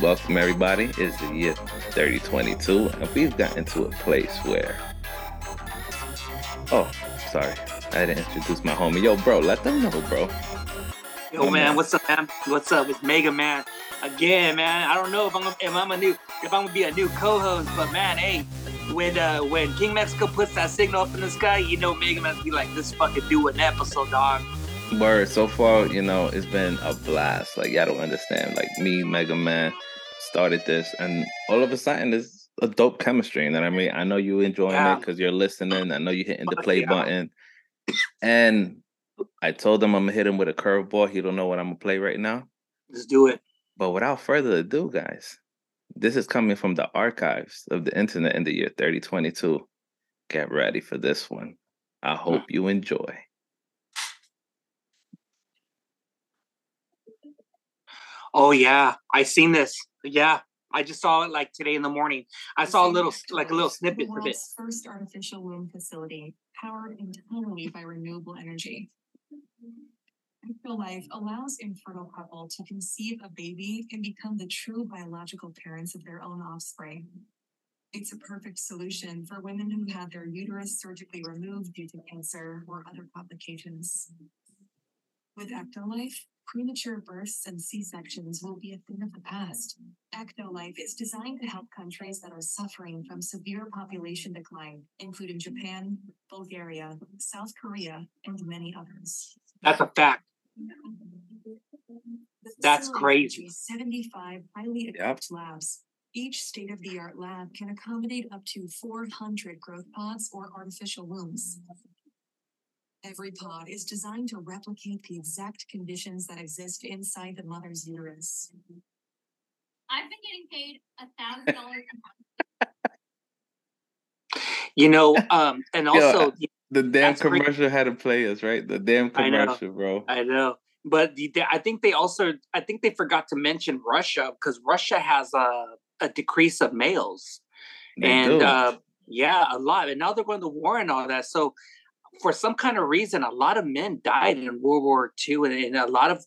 Welcome, everybody. It's the year 3022, and we've gotten to a place where. Oh, sorry. I didn't introduce my homie. Yo, bro, let them know, bro. Yo, man, man, what's up, man? What's up? It's Mega Man again, man. I don't know if I'm if I'm a new if I'm gonna be a new co-host, but man, hey, when uh when King Mexico puts that signal up in the sky, you know Mega Man's be like, "This fucking do an episode, dog." Word. So far, you know, it's been a blast. Like y'all don't understand. Like me, Mega Man, started this, and all of a sudden, it's a dope chemistry. You know I mean? I know you enjoying yeah. it because you're listening. I know you hitting the play yeah. button, and I told him I'm gonna hit him with a curveball. He don't know what I'm gonna play right now. Let's do it. But without further ado, guys, this is coming from the archives of the internet in the year 3022. Get ready for this one. I hope you enjoy. Oh yeah, I seen this. Yeah, I just saw it like today in the morning. I saw a little, like a little snippet of it. First artificial womb facility powered entirely by renewable energy. Life allows infertile couple to conceive a baby and become the true biological parents of their own offspring. It's a perfect solution for women who had their uterus surgically removed due to cancer or other complications. With Ectolife, premature births and C-sections will be a thing of the past. Ectolife is designed to help countries that are suffering from severe population decline, including Japan, Bulgaria, South Korea, and many others. That's a fact. That's crazy. 75 highly equipped yep. labs. Each state of the art lab can accommodate up to 400 growth pods or artificial wombs. Every pod is designed to replicate the exact conditions that exist inside the mother's uterus. I've been getting paid a thousand dollars. a month. You know, um, and also Yo, the damn commercial had to play us, right? The damn commercial, I bro. I know, but the, I think they also, I think they forgot to mention Russia because Russia has a a decrease of males, they and uh, yeah, a lot. And now they're going to war and all that. So for some kind of reason, a lot of men died in World War II, and, and a lot of,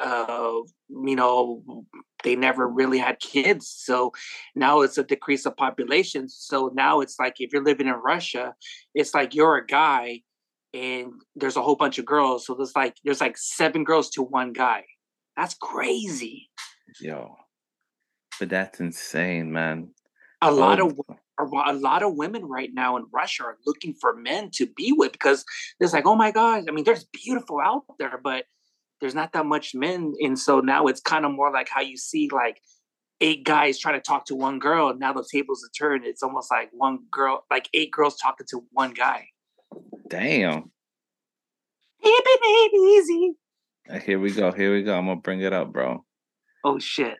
uh, you know, they never really had kids. So now it's a decrease of population. So now it's like if you're living in Russia, it's like you're a guy, and there's a whole bunch of girls. So there's like there's like seven girls to one guy. That's crazy. Yo, but that's insane, man. A lot oh. of a lot of women right now in Russia are looking for men to be with because it's like, oh my gosh, I mean, there's beautiful out there, but there's not that much men. And so now it's kind of more like how you see like eight guys trying to talk to one girl. And now the tables are turned. It's almost like one girl, like eight girls talking to one guy. Damn. It easy. Uh, here we go. Here we go. I'm gonna bring it up, bro. Oh shit.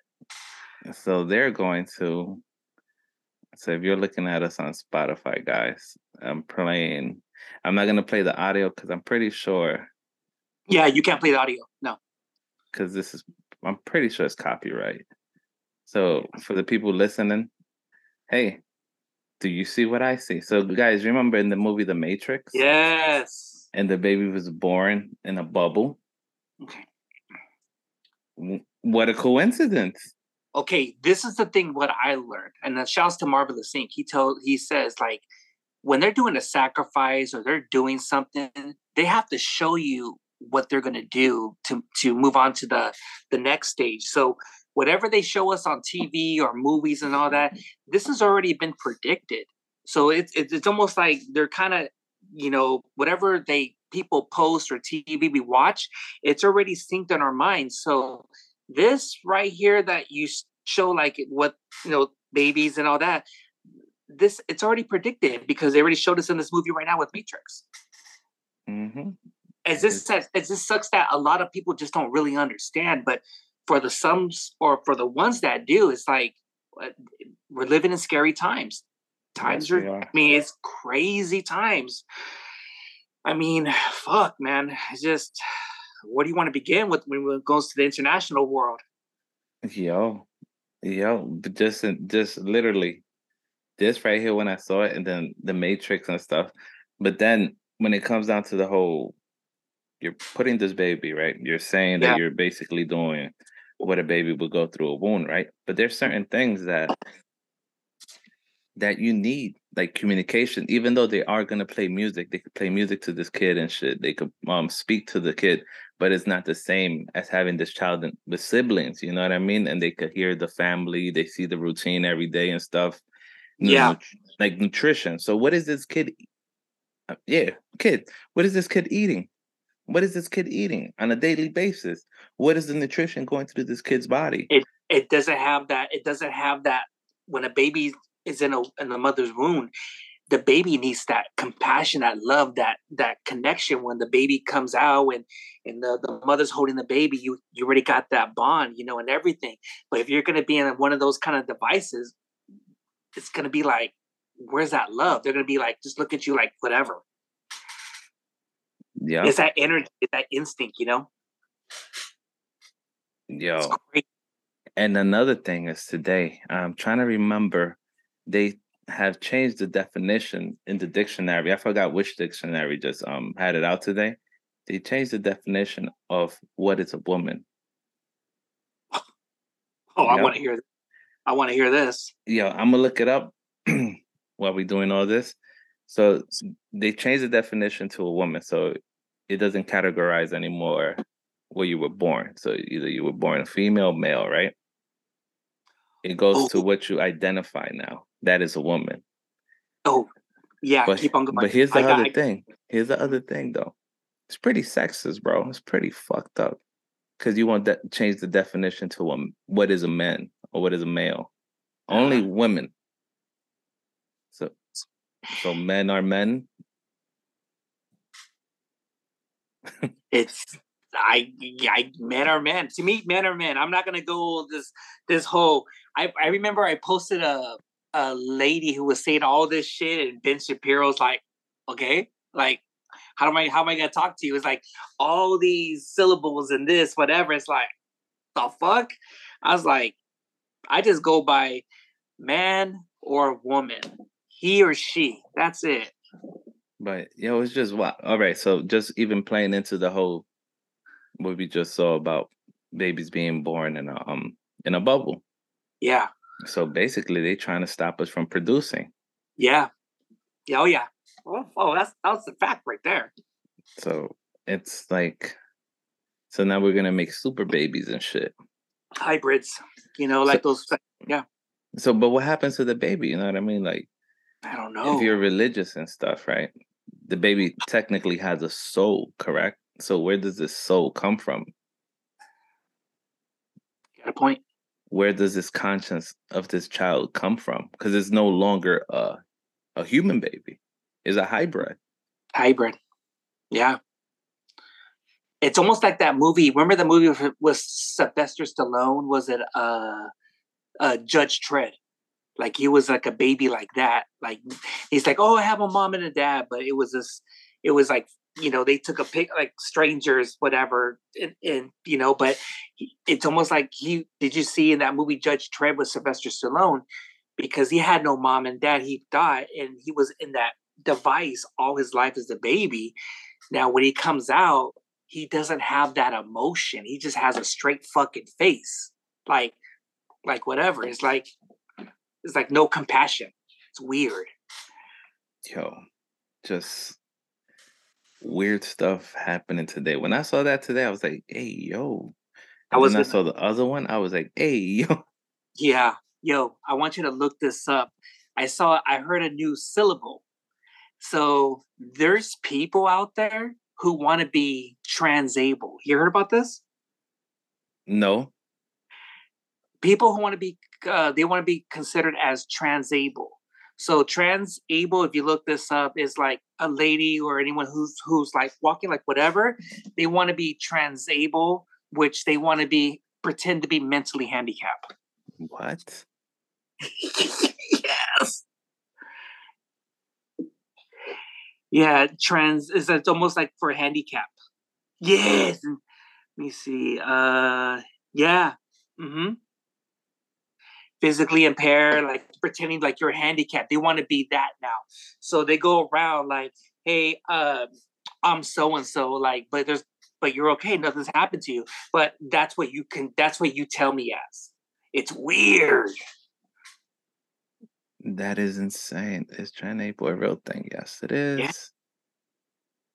So they're going to so if you're looking at us on Spotify, guys, I'm playing. I'm not gonna play the audio because I'm pretty sure. Yeah, you can't play the audio. No. Because this is, I'm pretty sure it's copyright. So for the people listening, hey, do you see what I see? So guys, remember in the movie The Matrix? Yes. And the baby was born in a bubble. Okay. What a coincidence okay, this is the thing what I learned. And then shouts to Marvelous Inc. He told he says like when they're doing a sacrifice or they're doing something, they have to show you what they're gonna do to to move on to the the next stage. So whatever they show us on TV or movies and all that, this has already been predicted. So it's it's, it's almost like they're kind of you know whatever they people post or TV we watch, it's already synced in our minds. So this right here that you show like what you know babies and all that this it's already predicted because they already showed us in this movie right now with matrix. Mm-hmm. as this says as this sucks that a lot of people just don't really understand but for the sums or for the ones that do it's like uh, we're living in scary times. Times yes, are, are. I mean it's crazy times. I mean fuck man. It's just where do you want to begin with when it goes to the international world? Yo, yo, just just literally, this right here when I saw it, and then the Matrix and stuff. But then when it comes down to the whole, you're putting this baby right. You're saying that yeah. you're basically doing what a baby would go through a wound, right? But there's certain things that that you need, like communication. Even though they are gonna play music, they could play music to this kid and shit. They could um speak to the kid, but it's not the same as having this child with siblings. You know what I mean? And they could hear the family, they see the routine every day and stuff. Yeah, like nutrition. So what is this kid? Uh, yeah, kid. What is this kid eating? What is this kid eating on a daily basis? What is the nutrition going through this kid's body? It it doesn't have that. It doesn't have that when a baby is in a in the mother's womb. The baby needs that compassion, that love, that that connection. When the baby comes out and and the, the mother's holding the baby, you you already got that bond, you know, and everything. But if you're gonna be in one of those kind of devices, it's gonna be like, where's that love? They're gonna be like, just look at you like whatever. Yeah. It's that energy, it's that instinct, you know? Yo. And another thing is today, I'm trying to remember, they have changed the definition in the dictionary. I forgot which dictionary just um had it out today. They changed the definition of what is a woman. Oh, I want to hear. I want to hear this. Yeah, I'm gonna look it up while we're doing all this. So they changed the definition to a woman, so it doesn't categorize anymore where you were born. So either you were born a female, male, right? It goes oh. to what you identify now. That is a woman. Oh, yeah. But, keep on going. But here's the I other got, thing. Here's the other thing, though. It's pretty sexist, bro. It's pretty fucked up. Because you want to de- change the definition to a, what is a man or what is a male. Uh-huh. Only women. So, so men are men, it's I, I men are men. To me, men are men. I'm not gonna go this this whole. I I remember I posted a a lady who was saying all this shit, and Ben Shapiro's like, okay, like how am I how am I gonna talk to you? It's like all these syllables and this whatever. It's like the fuck. I was like, I just go by man or woman, he or she. That's it. But yo, it's just what. All right, so just even playing into the whole what we just saw about babies being born in a um in a bubble. Yeah. So basically, they're trying to stop us from producing. Yeah. Yeah. Oh yeah. Oh, oh that's that's the fact right there. So it's like, so now we're gonna make super babies and shit. Hybrids, you know, like so, those. Yeah. So, but what happens to the baby? You know what I mean? Like, I don't know. If you're religious and stuff, right? the baby technically has a soul, correct? So where does this soul come from? Got a point. Where does this conscience of this child come from? Because it's no longer a a human baby. It's a hybrid. Hybrid. Yeah. It's almost like that movie. Remember the movie with, Sylvester Stallone? Was it uh, uh Judge Dredd? Like he was like a baby like that. Like he's like, oh, I have a mom and a dad, but it was this. It was like you know they took a pic like strangers whatever and, and you know but he, it's almost like he did you see in that movie judge Dredd with sylvester stallone because he had no mom and dad he died and he was in that device all his life as a baby now when he comes out he doesn't have that emotion he just has a straight fucking face like like whatever it's like it's like no compassion. It's weird. Yo, just weird stuff happening today. When I saw that today, I was like, "Hey, yo!" And I was. When I saw the other one, I was like, "Hey, yo!" Yeah, yo! I want you to look this up. I saw. I heard a new syllable. So there's people out there who want to be transable. You heard about this? No. People who want to be uh, they want to be considered as transable. So trans able, if you look this up, is like a lady or anyone who's who's like walking like whatever. They want to be trans able, which they want to be pretend to be mentally handicapped. What? yes. Yeah, trans is it's almost like for handicap. Yes. Let me see. Uh yeah. Mm-hmm physically impaired, like pretending like you're handicapped. They want to be that now. So they go around like, hey, uh, I'm so and so, like, but there's but you're okay. Nothing's happened to you. But that's what you can. That's what you tell me as. It's weird. That is insane. Is transable a real thing? Yes, it is. Yeah.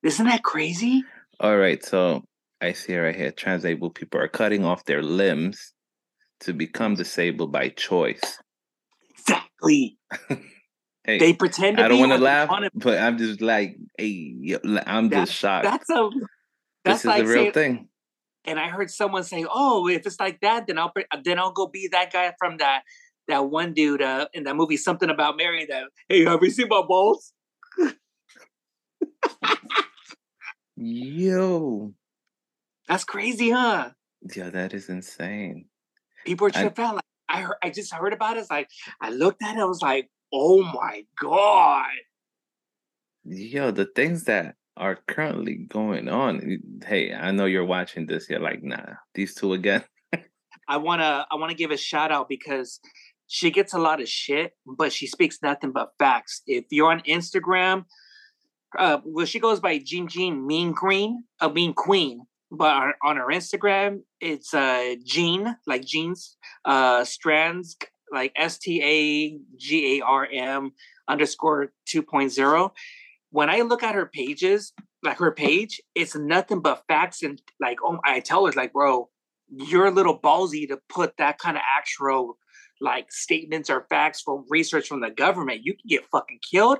Isn't that crazy? All right, so I see right here. Transable people are cutting off their limbs to become disabled by choice. Exactly. hey, they pretend. I don't want to laugh, but I'm just like, hey, I'm just shocked. That's a. That's this like is a real saying, thing. And I heard someone say, "Oh, if it's like that, then I'll then I'll go be that guy from that that one dude uh, in that movie, something about Mary. That hey, have you seen my balls? Yo, that's crazy, huh? Yeah, that is insane. People are tripping out. Like I heard, I just heard about it. It's like I looked at it. I was like, oh my god. Yo, the things that are currently going on. Hey, I know you're watching this. You're like, nah, these two again. I wanna I wanna give a shout out because she gets a lot of shit, but she speaks nothing but facts. If you're on Instagram, uh, well, she goes by Jean Jean Mean Green, a uh, Mean Queen, but on, on her Instagram, it's uh Jean, like jeans, uh Strands, like S T A G A R M underscore 2.0. When I look at her pages, like her page, it's nothing but facts and like, oh, I tell her like, bro, you're a little ballsy to put that kind of actual like statements or facts from research from the government. You can get fucking killed.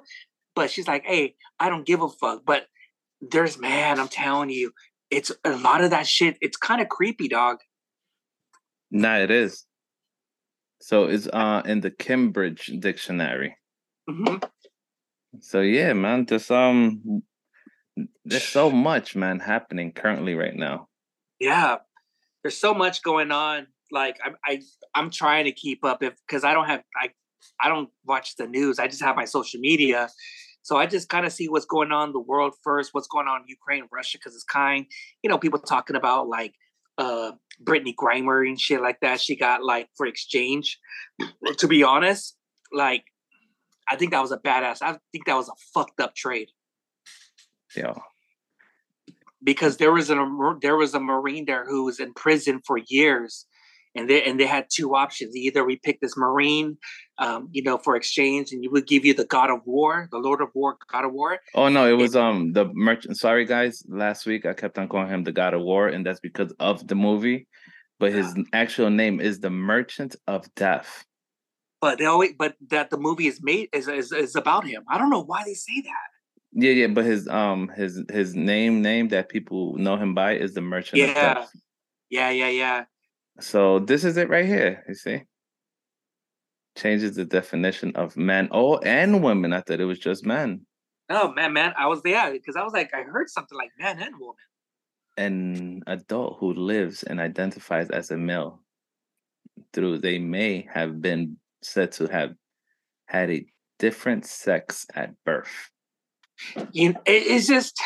But she's like, hey, I don't give a fuck. But there's man, I'm telling you, it's a lot of that shit. It's kind of creepy, dog. Nah, it is. So it's uh in the Cambridge dictionary. Mm-hmm. So yeah, man, just um there's so much, man, happening currently right now. Yeah. There's so much going on like I, I I'm trying to keep up if because I don't have I I don't watch the news. I just have my social media. So I just kind of see what's going on in the world first, what's going on in Ukraine, Russia, because it's kind, you know, people talking about like uh Brittney Griner and shit like that. She got like for exchange. to be honest, like I think that was a badass. I think that was a fucked up trade. Yeah because there was a there was a marine there who was in prison for years and they and they had two options. Either we pick this Marine, um, you know, for exchange, and you would give you the God of War, the Lord of War, God of War. Oh no, it was um the merchant. Sorry guys, last week I kept on calling him the God of War, and that's because of the movie. But his actual name is the Merchant of Death. But they always, but that the movie is made is, is is about him. I don't know why they say that. Yeah, yeah, but his um his his name name that people know him by is the Merchant yeah. Yeah, yeah, yeah. So this is it right here. You see, changes the definition of men, oh, and women. I thought it was just men. Oh man, man, I was there because I was like, I heard something like man and woman. An adult who lives and identifies as a male, through they may have been said to have had a different sex at birth. You, it's just,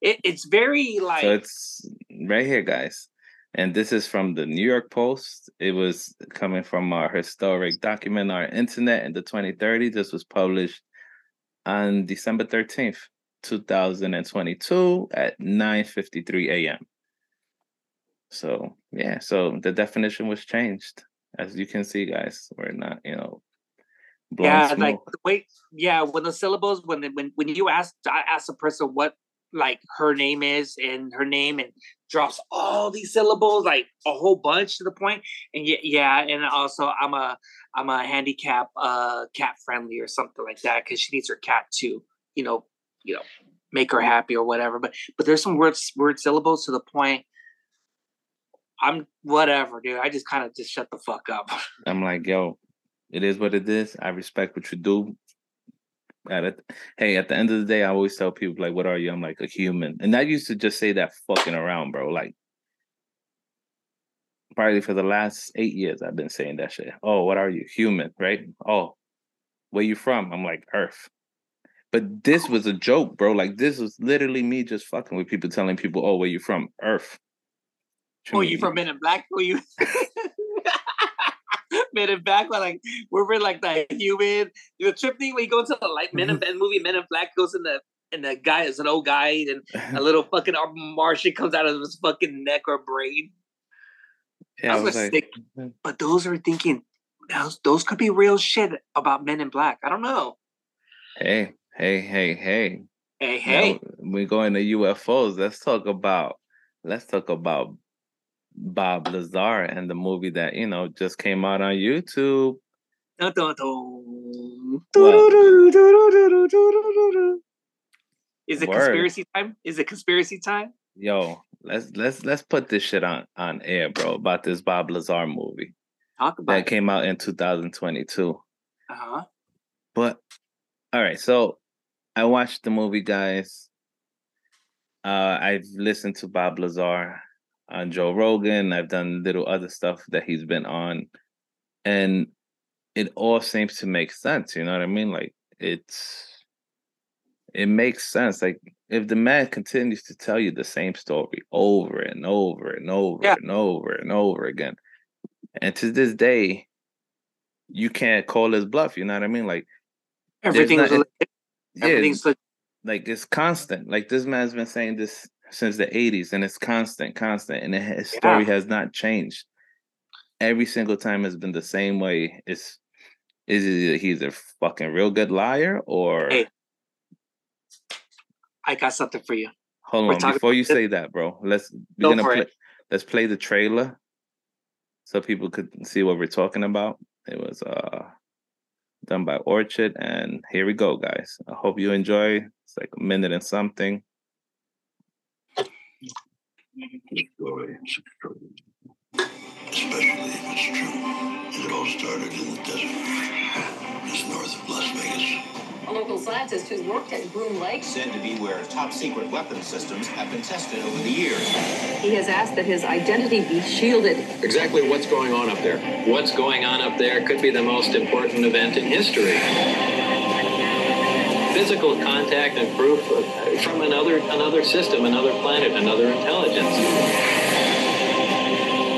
it, it's very like. So it's right here, guys and this is from the New York Post. It was coming from our historic document, our internet in the 2030. This was published on December 13th, 2022 at 9:53 a.m. So yeah, so the definition was changed. As you can see, guys, we're not, you know, yeah, smoke. like the way, yeah, when the syllables, when when when you ask, I ask a person what like her name is and her name and drops all these syllables like a whole bunch to the point. And yeah, yeah and also i'm a i'm a handicap uh cat friendly or something like that because she needs her cat to you know you know make her happy or whatever. But but there's some words word syllables to the point i'm whatever dude i just kind of just shut the fuck up. I'm like yo it is what it is. I respect what you do at it. Hey, at the end of the day, I always tell people like, "What are you?" I'm like a human, and I used to just say that fucking around, bro. Like, probably for the last eight years, I've been saying that shit. Oh, what are you? Human, right? Oh, where you from? I'm like Earth. But this was a joke, bro. Like this was literally me just fucking with people, telling people, "Oh, where you from? Earth." Oh, you from Men in Black? Were you? Men in Black, like we're really like the human, the trip thing when you go into the like Men in mm-hmm. Black movie, Men in Black goes in the and the guy is an old guy, and a little fucking Martian comes out of his fucking neck or brain. Yeah, I was, I was like, hmm. but those are thinking those those could be real shit about Men in Black. I don't know. Hey, hey, hey, hey. Hey, hey. You know, we go into UFOs. Let's talk about let's talk about Bob Lazar and the movie that you know just came out on YouTube. Dun, dun, dun. Is it Word. conspiracy time? Is it conspiracy time? Yo, let's let's let's put this shit on on air, bro. About this Bob Lazar movie. Talk about that it. came out in 2022. Uh huh. But all right, so I watched the movie, guys. Uh, I've listened to Bob Lazar on Joe Rogan. I've done little other stuff that he's been on, and it all seems to make sense. You know what I mean? Like it's it makes sense. Like if the man continues to tell you the same story over and over and over yeah. and over and over again, and to this day, you can't call his bluff. You know what I mean? Like everything's not, it, everything's yeah, like it's constant. Like this man's been saying this since the 80s and it's constant, constant. And the story yeah. has not changed. Every single time has been the same way. It's is it he's a fucking real good liar or hey, I got something for you. Hold We're on, before you say that, bro. Let's we're gonna play, let's play the trailer so people could see what we're talking about. It was uh done by Orchard, and here we go, guys. I hope you enjoy. It's like a minute and something. Story, especially if it's true. It all started in the desert, just north of Las Vegas. A local scientist who's worked at Groom Lake said to be where top secret weapon systems have been tested over the years. He has asked that his identity be shielded. Exactly what's going on up there? What's going on up there could be the most important event in history. Physical contact and proof from another another system, another planet, another intelligence.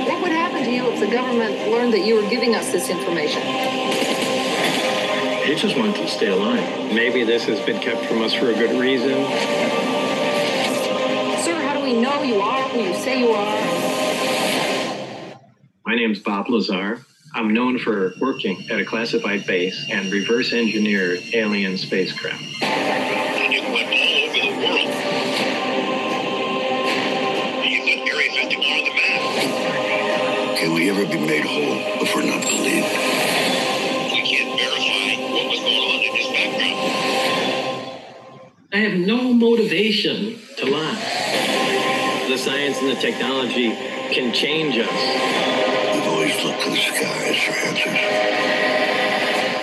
What would happen to you if the government learned that you were giving us this information? They just wanted to stay alive. Maybe this has been kept from us for a good reason. Sir, how do we know you are who you say you are? My name's Bob Lazar. I'm known for working at a classified base and reverse engineered alien spacecraft. And you went all over the world. You put Area 51 on the map. Can we ever be made whole if we're not believed? I have no motivation to lie. The science and the technology can change us. We've always looked to the skies for answers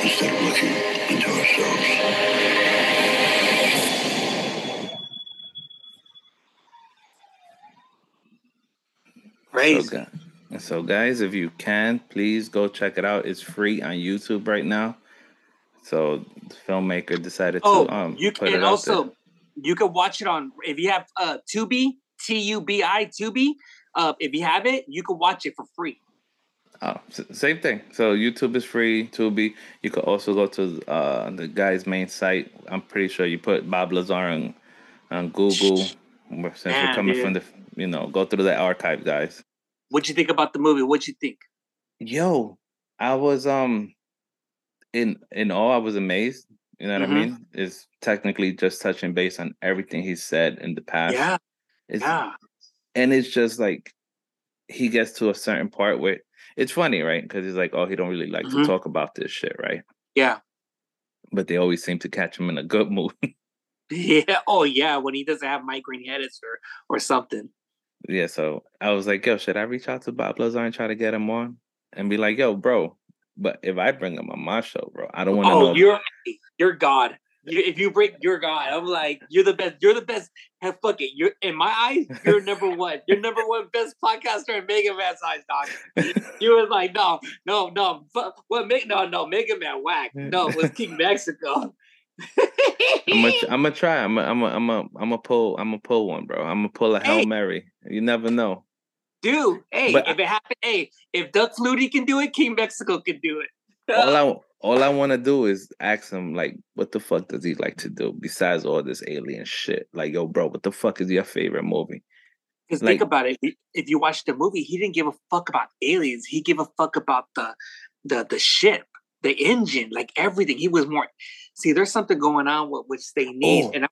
instead of looking into ourselves. Right. So, so, guys, if you can, please go check it out. It's free on YouTube right now. So the filmmaker decided oh, to um you can, and also there. you can watch it on if you have uh Tubi T U B I Tubi. Uh, if you have it, you can watch it for free. Oh, same thing. So YouTube is free. Tubi. You could also go to uh, the guy's main site. I'm pretty sure you put Bob Lazar on, on Google. Since yeah, we're coming dude. from the, you know, go through the archive, guys. What'd you think about the movie? What'd you think? Yo, I was um in in all, I was amazed. You know what mm-hmm. I mean? Is technically just touching base on everything he said in the past. Yeah. It's, yeah. And it's just like he gets to a certain part where it's funny, right? Because he's like, oh, he don't really like mm-hmm. to talk about this shit, right? Yeah. But they always seem to catch him in a good mood. yeah. Oh yeah. When he doesn't have migraine headaches or or something. Yeah. So I was like, yo, should I reach out to Bob Lazar and try to get him on and be like, yo, bro, but if I bring him on my show, bro, I don't want to. Oh, know. you're you're God. You, if you bring your God, I'm like you're the best. You're the best. Have fuck it. You're in my eyes. You're number one. You're number one best podcaster in Mega Man's eyes, dog. You was like no, no, no. But what? Make no, no. Mega Man whack. No, it was King Mexico. I'm gonna, try. I'm gonna, I'm gonna, I'm gonna, I'm gonna pull, I'm gonna pull one, bro. I'm gonna pull a hail mary. You never know. Dude, hey, but if it happened, hey, if Doug Flutie can do it, King Mexico can do it. all I all I want to do is ask him like, what the fuck does he like to do besides all this alien shit? Like, yo, bro, what the fuck is your favorite movie? Because Like- think about it. If you watch the movie, he didn't give a fuck about aliens. He gave a fuck about the the the ship, the engine, like everything. He was more. See, there's something going on with which they need, Oh. and I,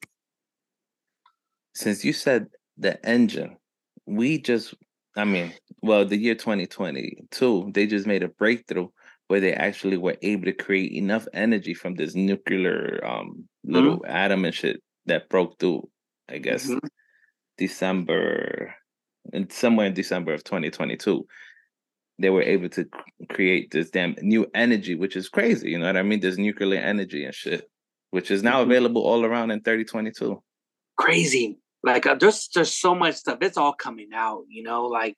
Since you said the engine, we just, I mean, well, the year 2022, they just made a breakthrough where they actually were able to create enough energy from this nuclear um little atom and shit that broke through, I guess, Mhm. December, and somewhere in December of 2022. They were able to create this damn new energy, which is crazy. You know what I mean? This nuclear energy and shit, which is now Mhm. available all around in 3022. crazy. Like uh, there's there's so much stuff. It's all coming out, you know. Like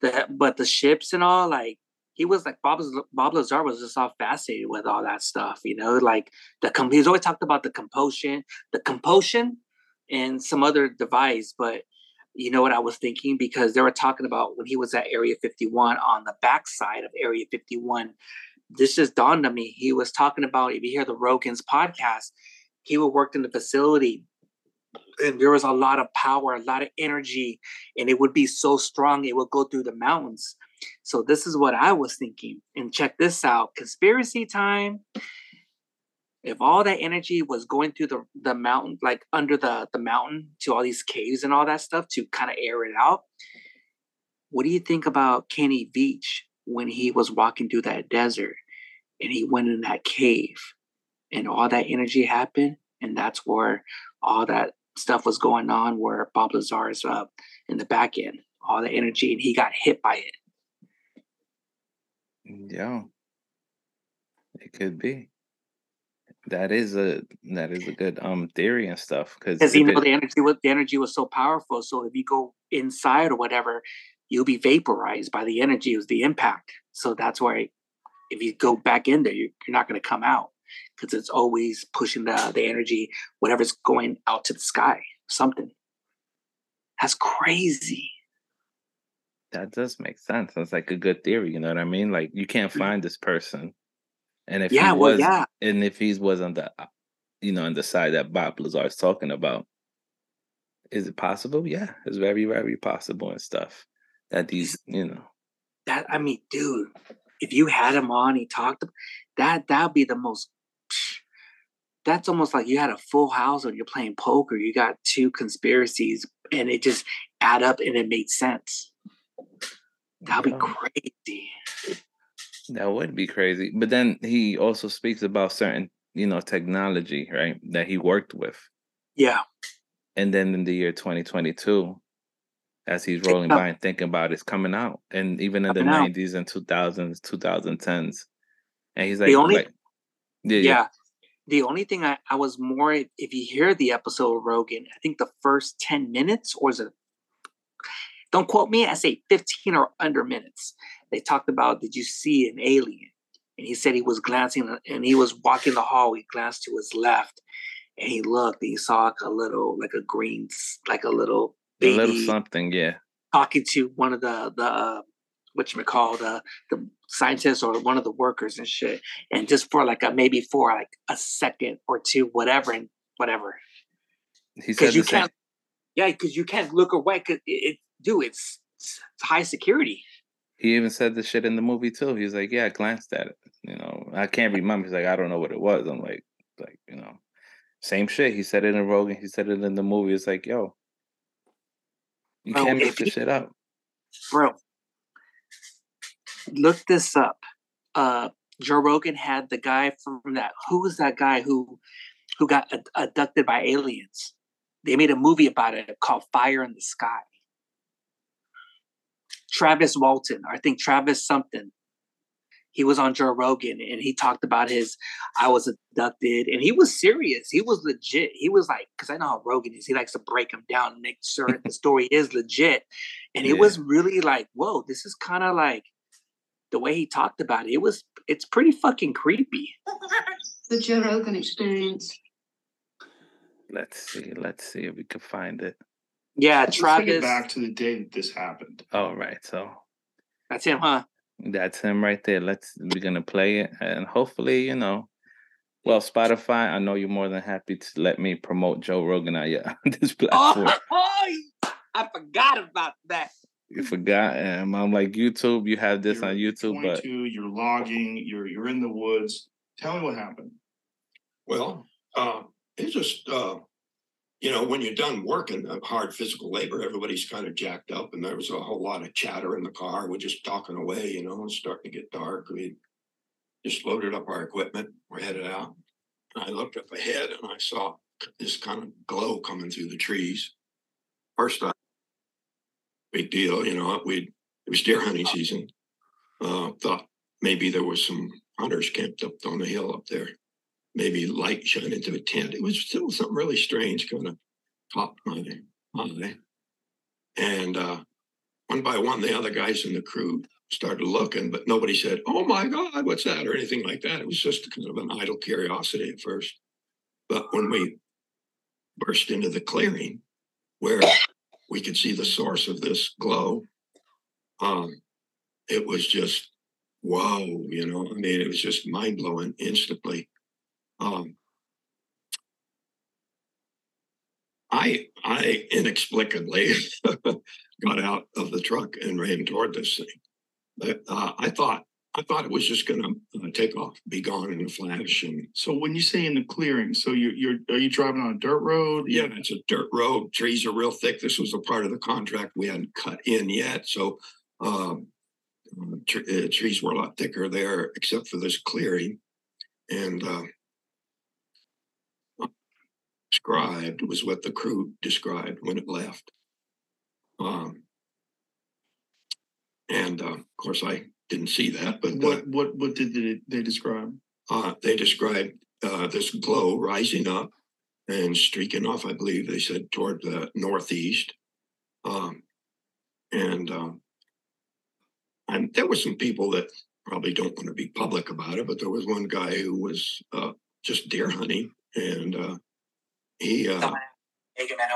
the but the ships and all. Like he was like Bob Bob Lazar was just all fascinated with all that stuff, you know. Like the he's always talked about the compulsion, the compulsion, and some other device. But you know what I was thinking because they were talking about when he was at Area 51 on the backside of Area 51. This just dawned on me. He was talking about if you hear the Rogan's podcast, he would work in the facility and there was a lot of power, a lot of energy, and it would be so strong it would go through the mountains. So this is what I was thinking. And check this out: conspiracy time. If all that energy was going through the the mountain, like under the the mountain to all these caves and all that stuff to kind of air it out, what do you think about Kenny Veach when he was walking through that desert and he went in that cave and all that energy happened? And that's where all that stuff was going on where Bob Lazar is uh, in the back end, all the energy, and he got hit by it. Yeah, it could be. That is a that is a good um theory and stuff because Because you know the energy was the energy was so powerful. So if you go inside or whatever, you'll be vaporized by the energy. It was the impact. So that's why if you go back in there, you're, you're not going to come out because it's always pushing the the energy, whatever's going out to the sky. Something. That's crazy. That does make sense. It's like a good theory. You know what I mean? Like you can't find this person, and if Mm-hmm. Yeah, he well, was, yeah. and if he was on the, uh, you know, on the side that Bob Lazar is talking about, is it possible? Yeah, it's very very possible and stuff. That these, you know, that I mean, dude, if you had him on, he talked that that'd be the most. That's almost like you had a full house when you're playing poker. You got two conspiracies, and it just add up, and it made sense. That'd be crazy. That would be crazy. But then he also speaks about certain, you know, technology, right? That he worked with. Yeah, And then in the year 2022, as he's rolling by and thinking about it's coming out. And even in the Coming out. 90s and 2000s, 2010s. And he's like, The only- like yeah, yeah. yeah. The only thing I, I was more if you hear the episode of Rogan, I think the first 10 minutes or is it don't quote me, I say 15 or under minutes. They talked about did you see an alien? And he said he was glancing and he was walking the hall. He glanced to his left and he looked and he saw like a little like a green like a little A little something, yeah. talking to one of the the uh, what you call the the scientists or one of the workers and shit, and just for like a maybe for like a second or two, whatever and whatever, He said you can't, yeah, because you can't look away. Cause it, it do it's, it's high security. He even said the shit in the movie too. He was like, "Yeah, I glanced at it. You know, I can't remember." He's like, "I don't know what it was." I'm like, like you know, same shit. He said it in Rogan. He said it in the movie. It's like, yo, you Bro, can't make this shit up. bro. Look this up. Uh, Joe Rogan had the guy from that. Who was that guy who who got ad- abducted by aliens? They made a movie about it called Fire in the Sky. Travis Walton, or I think Travis something. He was on Joe Rogan and he talked about his I was abducted and he was serious. He was legit. He was like, because I know how Rogan is. He likes to break them down and make sure the story is legit. And it was really like, whoa, this is kind of like the way he talked about it. It was it's pretty fucking creepy. The Joe Rogan experience. Let's see. Let's see if we can find it. Yeah, Let's take it back to the day that this happened. Oh, right. So That's him, huh? That's him right there. Let's we're gonna play it, and hopefully, you know, well, Spotify. I know you're more than happy to let me promote Joe Rogan on your this platform. Oh, I forgot about that. You forgot, and I'm like YouTube. You have this You're on YouTube, but you're logging, you're you're in the woods. Tell me what happened. Well, uh, it's just uh, you know when you're done working hard physical labor, everybody's kind of jacked up, and there was a whole lot of chatter in the car. We're just talking away, you know. It's starting to get dark. We just loaded up our equipment. We're headed out. And I looked up ahead, and I saw this kind of glow coming through the trees. First, I big deal, you know. We it was deer hunting season. Uh, thought maybe there was some hunters camped up on the hill up there maybe light shining into a tent. It was still something really strange, kind of caught my eye. And uh, one by one, the other guys in the crew started looking, but nobody said, "Oh my God, what's that?" or anything like that. It was just kind of an idle curiosity at first. But when we burst into the clearing, where we could see the source of this glow, um, it was just whoa, you know. I mean, it was just mind blowing instantly. Um, I I inexplicably got out of the truck and ran toward this thing. But, uh, I thought I thought it was just going to uh, take off, be gone in a flash. And So when you say in the clearing, so you're you're are you driving on a dirt road? yeah, it's a dirt road. Trees are real thick. This was a part of the contract we hadn't cut in yet, so um, uh, tr- uh, trees were a lot thicker there, except for this clearing. And uh, described was what the crew described when it left. Um, and uh, of course, I didn't see that, but uh, What what what did they, they describe? uh, they described uh, this glow rising up and streaking off, I believe they said, toward the northeast. Um, and um, and there were some people that probably don't want to be public about it, but there was one guy who was uh, just deer hunting, and uh, he uh,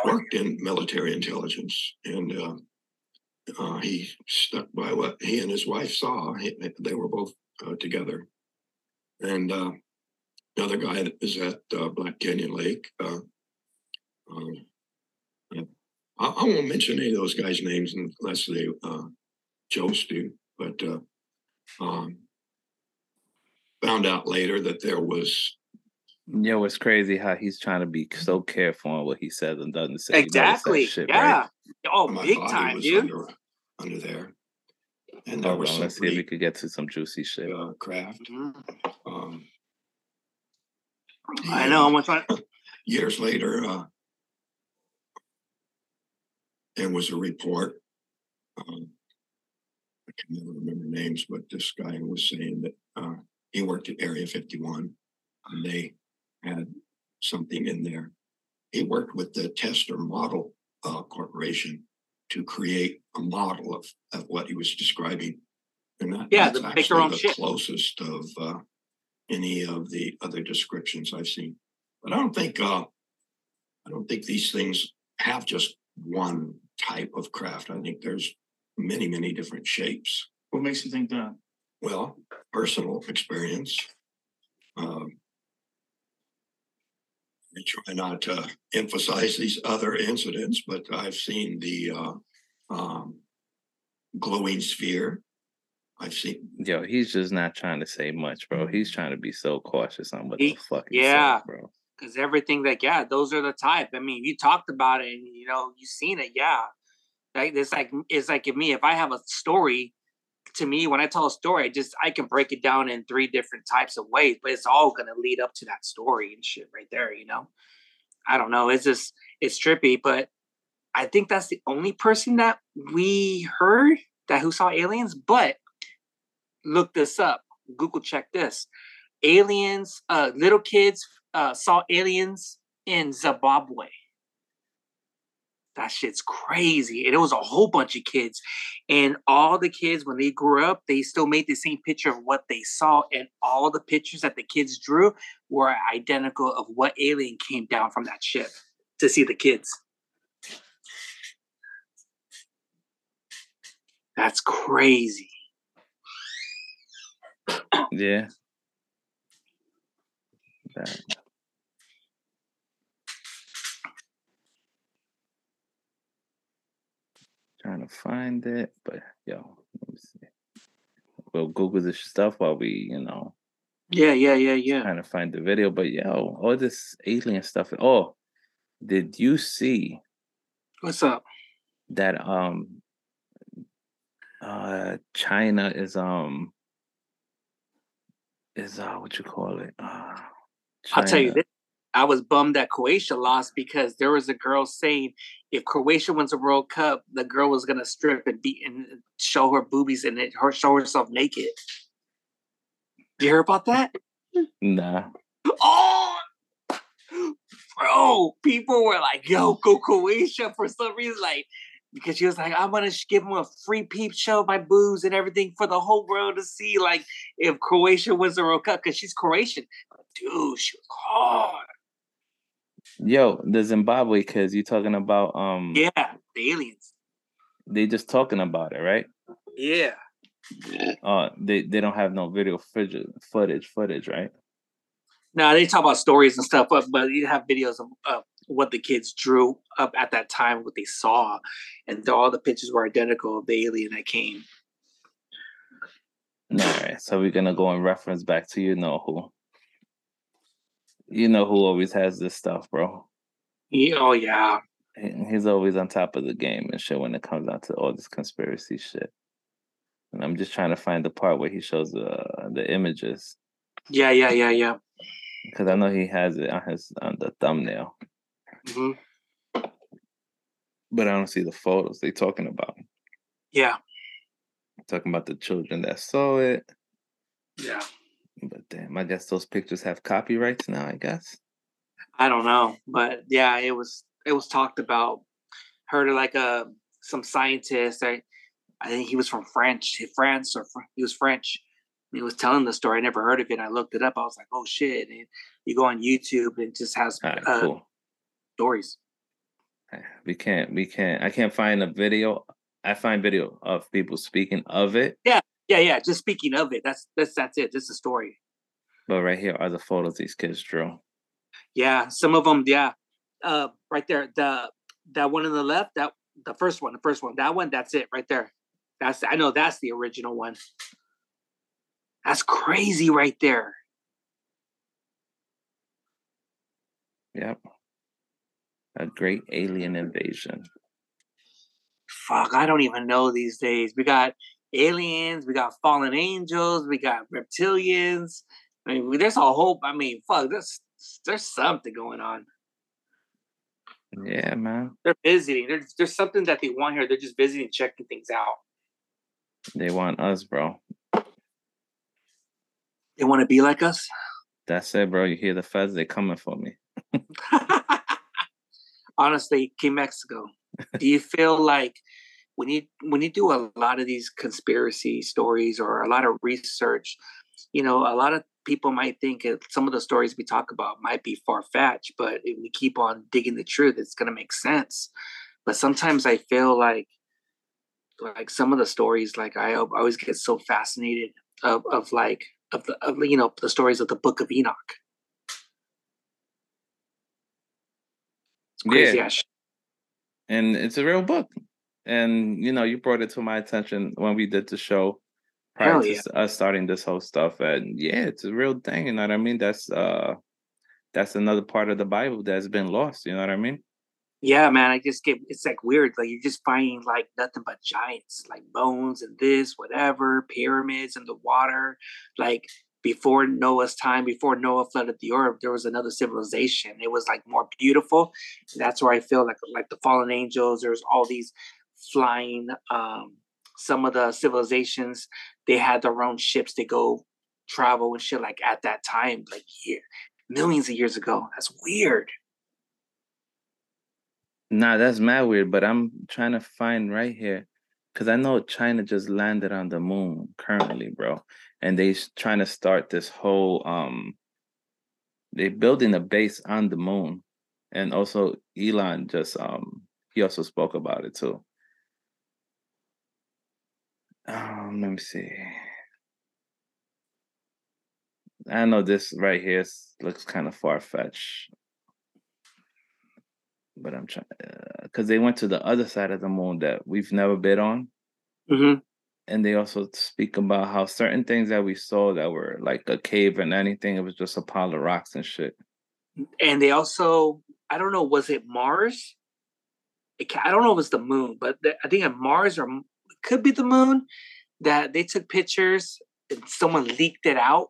worked in military intelligence, and uh, uh, he stuck by what he and his wife saw. He, they were both uh, together, and uh, another guy that is at uh, Black Canyon Lake. Uh, um, I, I won't mention any of those guys' names unless they uh, chose to, but uh, um, found out later that there was Yo, it's crazy how he's trying to be so careful on what he says and doesn't say. He that Exactly. shit, yeah. right? Oh, my big body time, was dude. under under there, and there Hold was on, let's see if we pretty could get to some juicy shit. uh, craft. Mhm. Um, I know. I'm gonna try. years later, uh, there was a report. Um, I can never remember names, but this guy was saying that uh, he worked at Area 51 and they had something in there. He worked with the Testor Model uh, Corporation to create a model of, of what he was describing. And that, Yeah, that's to make their actually the shit. closest of uh, any of the other descriptions I've seen. But I don't think uh, I don't think these things have just one type of craft. I think there's many, many different shapes. What makes you think that? Well, personal experience. Um, I try not to emphasize these other incidents, but I've seen the uh, um, glowing sphere. I've seen Yo, he's just not trying to say much, bro. He's trying to be so cautious on what He- the fuck he yeah. says, bro. because everything that yeah those are the type i mean you talked about it and you know you've seen it yeah like it's like it's like if me if i have a story to me when i tell a story I just i can break it down in three different types of ways but it's all to lead up to that story and shit right there you know i don't know it's just it's trippy but i think that's the only person that we heard that who saw aliens but look this up google check this aliens uh little kids uh, saw aliens in Zimbabwe. That shit's crazy. And it was a whole bunch of kids. And all the kids, when they grew up, they still made the same picture of what they saw. And all the pictures that the kids drew were identical of what alien came down from that ship to see the kids. That's crazy. Yeah. That. Trying to find it, but yo, let me see. We'll Google this stuff while we, you know, Yeah, yeah, yeah, yeah. trying to find the video. But yo, all this alien stuff. Oh, did you see What's up? that um uh China is um is uh what you call it? Uh, I'll tell you this. I was bummed that Croatia lost because there was a girl saying if Croatia wins a World Cup, the girl was gonna strip and beat and show her boobies and it, her show herself naked. You hear about that? Nah. Oh, bro! People were like, "Yo, go Croatia!" For some reason, like because she was like, "I'm gonna give them a free peep show of my boobs and everything for the whole world to see." Like if Croatia wins the World Cup because she's Croatian, dude, she was hard. Yo, the Zimbabwe kids, you talking about um Yeah, the aliens. they just talking about it, right? Yeah. Uh they, they don't have no video footage footage footage, right? Now they talk about stories and stuff, but but you have videos of, of what the kids drew up at that time, what they saw, and all the pictures were identical of the alien that came. All right, so we're gonna go and reference back to you know who. You know who always has this stuff, bro. Yeah, oh yeah, He- He's always on top of the game and shit when it comes down to all this conspiracy shit. And I'm just trying to find the part where he shows the the images yeah, yeah, yeah, yeah. because I know he has it on his on the thumbnail, hmm but I don't see the photos they talking about. Yeah, Talking about the children that saw it, yeah. But damn, I guess those pictures have copyrights now. I guess. I don't know, but yeah, it was it was talked about. Heard of like a some scientist. I I think he was from French, France, or he was French. He was telling the story. I never heard of it. I looked it up. I was like, oh shit! And you go on YouTube and it just has right, uh, cool. stories. We can't. We can't. I can't find a video. I find video of people speaking of it, Yeah, yeah, yeah. Just speaking of it, that's that's that's it. Just a story. but right here are the photos these kids drew. Yeah, some of them. Yeah, uh, right there. The that one on the left. That the first one. The first one. That one. That's it. Right there. That's I know. That's the original one. That's crazy, right there. Yep. A great alien invasion. Fuck, I don't even know these days. We got aliens. We got fallen angels. We got reptilians. I mean, there's a whole. I mean, fuck. There's there's something going on. Yeah, man. They're visiting. There's there's something that they want here. They're just visiting, checking things out. They want us, bro. They want to be like us. That's it, bro. You hear the feds? They're coming for me. honestly, King Mexico, do you feel like when you when you do a lot of these conspiracy stories or a lot of research, you know, a lot of people might think some of the stories we talk about might be far fetched, but if we keep on digging the truth, it's going to make sense. But sometimes I feel like like some of the stories, like I al- always get so fascinated of of like of the of you know the stories of the Book of Enoch. It's crazy. Yeah. ass. And it's a real book. And you know, you brought it to my attention when we did the show prior Hell to yeah. us starting this whole stuff. And yeah, it's a real thing. You know what I mean? That's uh that's another part of the Bible that's been lost. You know what I mean? Yeah, man, I just get it's like weird. Like you're just finding like nothing but giants, like bones and this, whatever, pyramids and the water. Like before Noah's time, before Noah flooded the earth, there was another civilization. It was like more beautiful. That's where I feel like like the fallen angels. There's all these flying. um Some of the civilizations they had their own ships to go travel and shit. Like at that time, like year, millions of years ago. That's weird. Nah, that's mad weird, but I'm trying to find right here because I know China just landed on the moon currently, bro, and they trying to start this whole um. They building a base on the moon, and also Elon just um he also spoke about it too. Um, let me see. I know this right here looks kind of far fetched, but I'm trying because uh, they went to the other side of the moon that we've never been on. Mm-hmm. And they also speak about how certain things that we saw that were like a cave and anything, it was just a pile of rocks and shit. And they also, I don't know, was it Mars? I don't know if it was the moon, but I think at Mars or could be the moon that they took pictures and someone leaked it out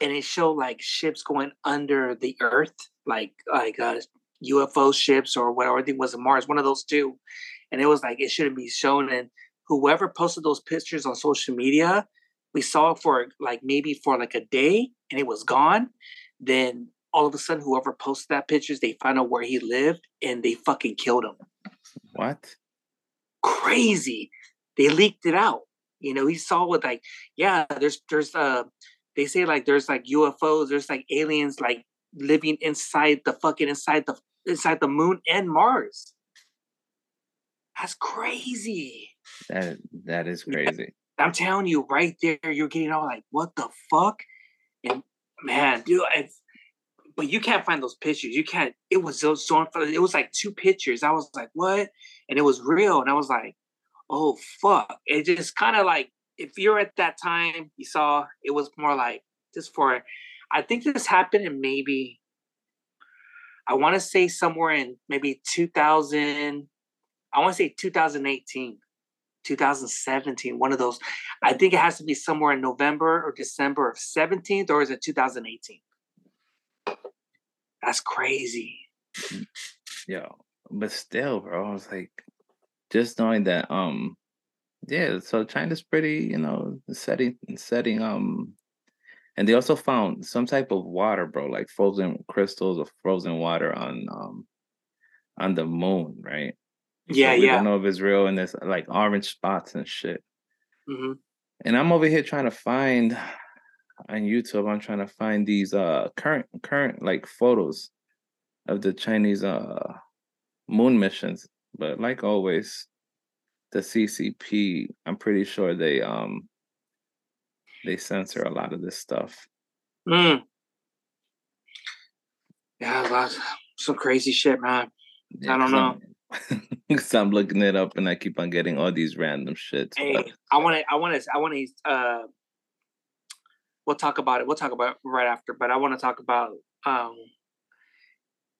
and it showed like ships going under the earth, like like uh, UFO ships or whatever. I think was Mars, one of those two. And it was like it shouldn't be shown. And whoever posted those pictures on social media, we saw it for like maybe for like a day, and it was gone. Then all of a sudden, whoever posted that pictures, they found out where he lived, and they fucking killed him. What? Crazy! They leaked it out. You know, he saw what like, yeah, there's there's uh they say like there's like UFOs, there's like aliens like living inside the fucking inside the inside the moon and Mars. That's crazy. That that is crazy. I'm telling you, right there, you're getting all like, what the fuck? And man, dude, I, but you can't find those pictures. You can't. It was so so. It was like two pictures. I was like, what? And it was real. And I was like, oh fuck. It just kind of like if you're at that time, you saw it was more like just for. I think this happened in maybe. I want to say somewhere in maybe 2000. I want to say 2018, 2017. One of those. I think it has to be somewhere in November or December of 17th, or is it 2018? That's crazy. Mm, yo, but still, bro, I was like, just knowing that um yeah so china's pretty you know setting setting um and they also found some type of water bro like frozen crystals of frozen water on um on the moon right? Yeah so we yeah. don't know if it's real and there's like orange spots and shit. Mm-hmm. and i'm over here trying to find on youtube i'm trying to find these uh current current like photos of the chinese uh moon missions but like always, the CCP, I'm pretty sure they um they censor a lot of this stuff. Mm. Yeah, that's some crazy shit, man. Yeah, I don't know. Because I'm, looking it up and I keep on getting all these random shits. Hey, but... I want to, I want to, I want to. uh We'll talk about it. We'll talk about it right after. But I want to talk about. um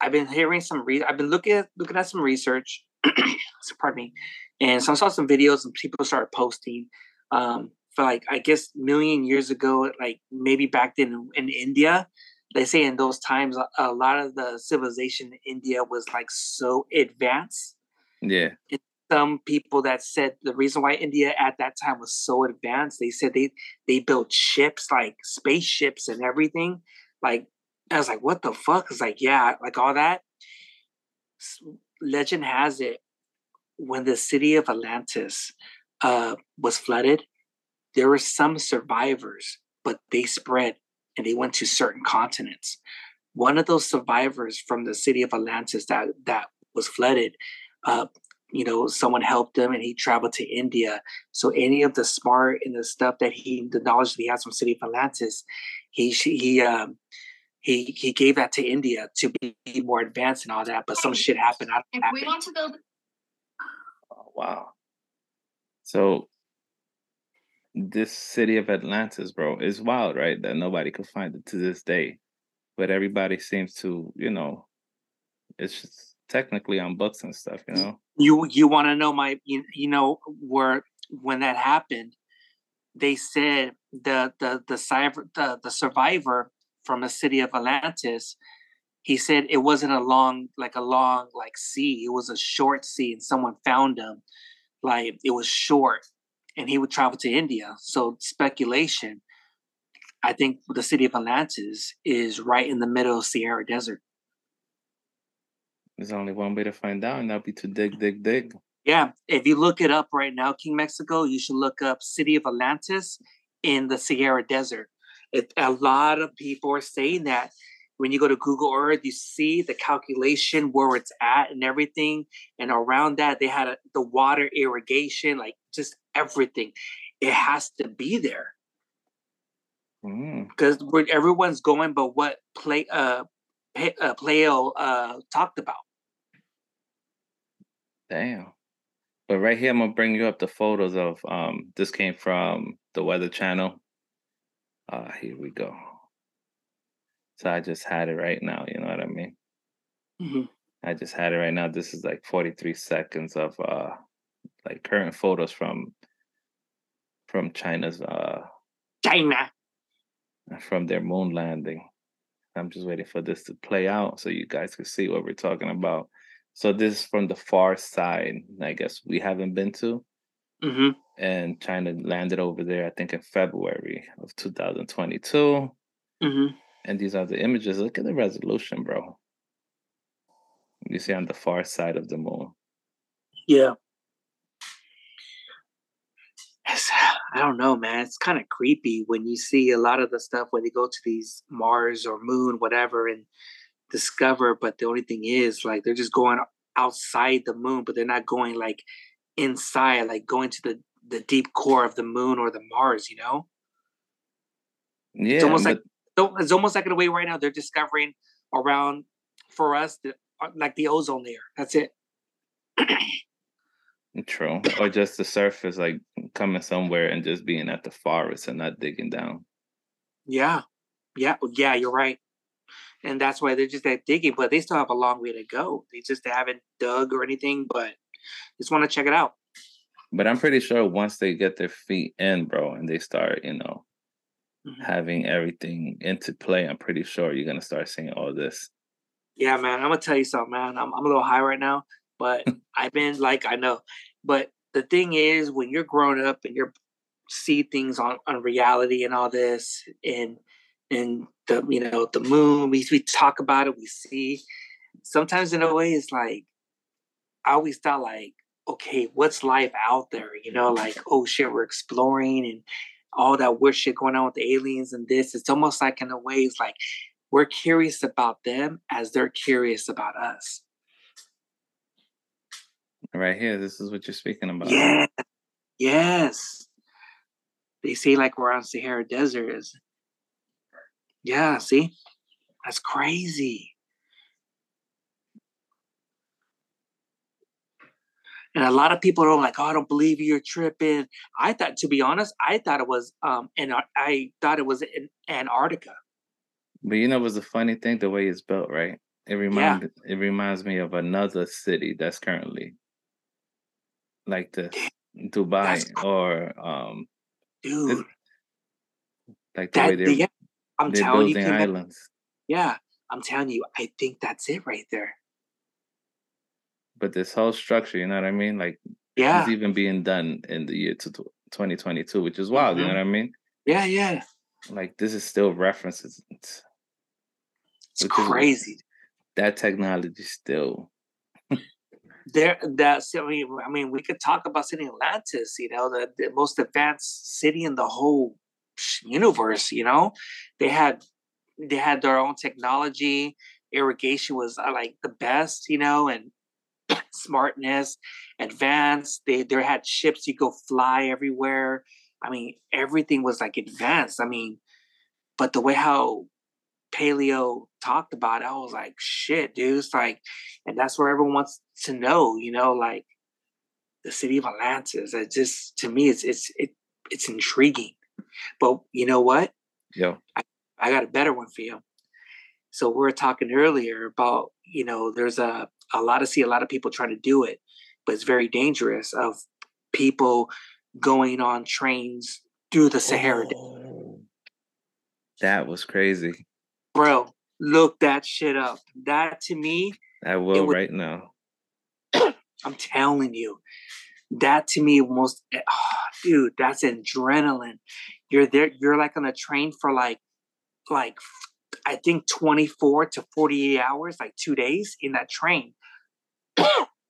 I've been hearing some. Re- I've been looking at looking at some research so pardon me. And so I saw some videos and people started posting um, for like I guess million years ago, like maybe back then in, in India. They say in those times a, a, lot of the civilization in India was like so advanced. Yeah. And some people that said the reason why India at that time was so advanced, they said they they built ships like spaceships and everything. Like I was like, what the fuck? It's like, yeah, like all that legend has it when the city of Atlantis uh, was flooded, there were some survivors, but they spread and they went to certain continents. One of those survivors from the city of Atlantis that that was flooded, uh, you know, someone helped him and he traveled to India. So any of the smart and the stuff that he, the knowledge that he has from city of Atlantis, he he um, he he gave that to India to be more advanced and all that. But some shit happened. If we want to build, oh, wow. So this city of Atlantis, bro, is wild, right? That nobody could find it to this day, but everybody seems to, you know, it's just technically on books and stuff, you know. You you want to know my you, you know where when that happened, they said the the the cyber the the survivor from the city of Atlantis, he said it wasn't a long, like a long, like sea. It was a short sea, and someone found him. Like it was short, and he would travel to India. So speculation. I think the city of Atlantis is right in the middle of Sahara Desert. There's only one way to find out, and that'd be to dig, dig, dig. Yeah, if you look it up right now, King Mexico, you should look up City of Atlantis in the Sahara Desert. It, a lot of people are saying that when you go to Google Earth, you see the calculation where it's at and everything. And around that, they had a, the water irrigation, like just everything. It has to be there. because mm. everyone's going, but what play uh, uh Plato uh talked about. Damn. But right here, I'm gonna bring you up the photos of um. This came from the Weather Channel. Uh, here we go. So I just had it right now. You know what I mean? Mm-hmm. I just had it right now. This is like 43 seconds of uh, like current photos from from China's uh China from their moon landing. I'm just waiting for this to play out so you guys can see what we're talking about. So this is from the far side, I guess we haven't been to. Mm-hmm. And China landed over there, I think in February of 2022. Mm-hmm. And these are the images. Look at the resolution, bro. You see on the far side of the moon. Yeah. I don't know, man. It's kind of creepy when you see a lot of the stuff when they go to these Mars or Moon, whatever, and discover, but the only thing is like they're just going outside the moon, but they're not going like inside, like going to the the deep core of the moon or the Mars, you know? Yeah. It's almost but... like it's almost like in a way right now they're discovering around for us the, uh, like the ozone layer. That's it. True. Or just the surface, like coming somewhere and just being at the forest and not digging down. Yeah. Yeah. Yeah, you're right and that's why they're just that digging. But they still have a long way to go. They just they haven't dug or anything, but just want to check it out. But I'm pretty sure once they get their feet in, bro, and they start, you know, mm-hmm. having everything into play, I'm pretty sure you're gonna start seeing all this. Yeah, man. I'm gonna tell you something, man. I'm I'm a little high right now, but I've been like I know. But the thing is, when you're grown up and you're see things on on reality and all this, and and the you know the moon. We we talk about it. We see. Sometimes in a way, it's like I always thought like, okay, what's life out there? You know, like oh shit, we're exploring and all that weird shit going on with the aliens and this. It's almost like in a way, it's like we're curious about them as they're curious about us. Right here, this is what you're speaking about. Yeah. Yes. They say like we're on Sahara Desert is yeah, see? That's crazy. And a lot of people are like, "Oh, I don't believe you're tripping." I thought, to be honest, I thought it was, um, and I thought it was in Antarctica. But you know, it was a funny thing the way it's built, right? It reminds yeah. it reminds me of another city that's currently like this, Dubai, or um, dude, like the that, way they're, yeah, I'm They're telling you, islands. yeah, I'm telling you, I think that's it right there. But this whole structure, you know what I mean? Like, yeah, it's even being done in the year 2022, which is wild. Mm-hmm. You know what I mean? Yeah, yeah. Like this is still references. It's, it's crazy. Is, that technology still. there, that's I mean, I mean, we could talk about city Atlantis. You know, the, the most advanced city in the whole universe you know they had they had their own technology irrigation was uh, like the best you know and smartness advanced they they had ships you go fly everywhere i mean everything was like advanced i mean but the way how Plato talked about it i was like shit dude it's like and that's where everyone wants to know you know like the city of atlantis it just to me it's it's it, it's intriguing but you know what? Yeah. I, I got a better one for you. So we were talking earlier about, you know, there's a, a lot of see a lot of people trying to do it, but it's very dangerous of people going on trains through the Sahara. Oh, that was crazy. Bro, look that shit up. That to me. I will was, right now. I'm telling you that to me almost oh, eh, dude that's adrenaline you're there you're like on a train for like like i think 24 to 48 hours like two days in that train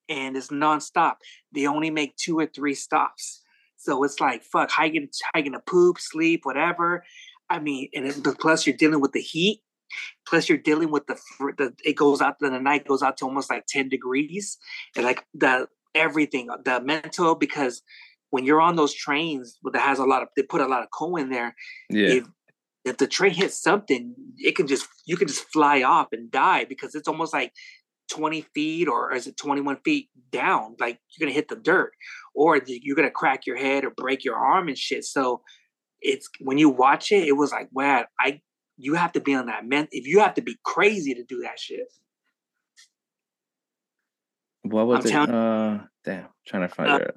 and it's nonstop. They only make two or three stops. So it's like fuck how you gonna, how you gonna poop sleep whatever. I mean and it, plus you're dealing with the heat. Plus you're dealing with the, the it goes out the night goes out to almost like 10 degrees. And like the everything, the mental, because when you're on those trains that has a lot of, they put a lot of coal in there. Yeah. If, if the train hits something, it can just you can just fly off and die because it's almost like 20 feet or is it 21 feet down? Like you're gonna hit the dirt, or you're gonna crack your head or break your arm and shit. So it's when you watch it, it was like, wow, I you have to be on that man. If you have to be crazy to do that shit. What was I'm it? Uh, damn, trying to find uh, it.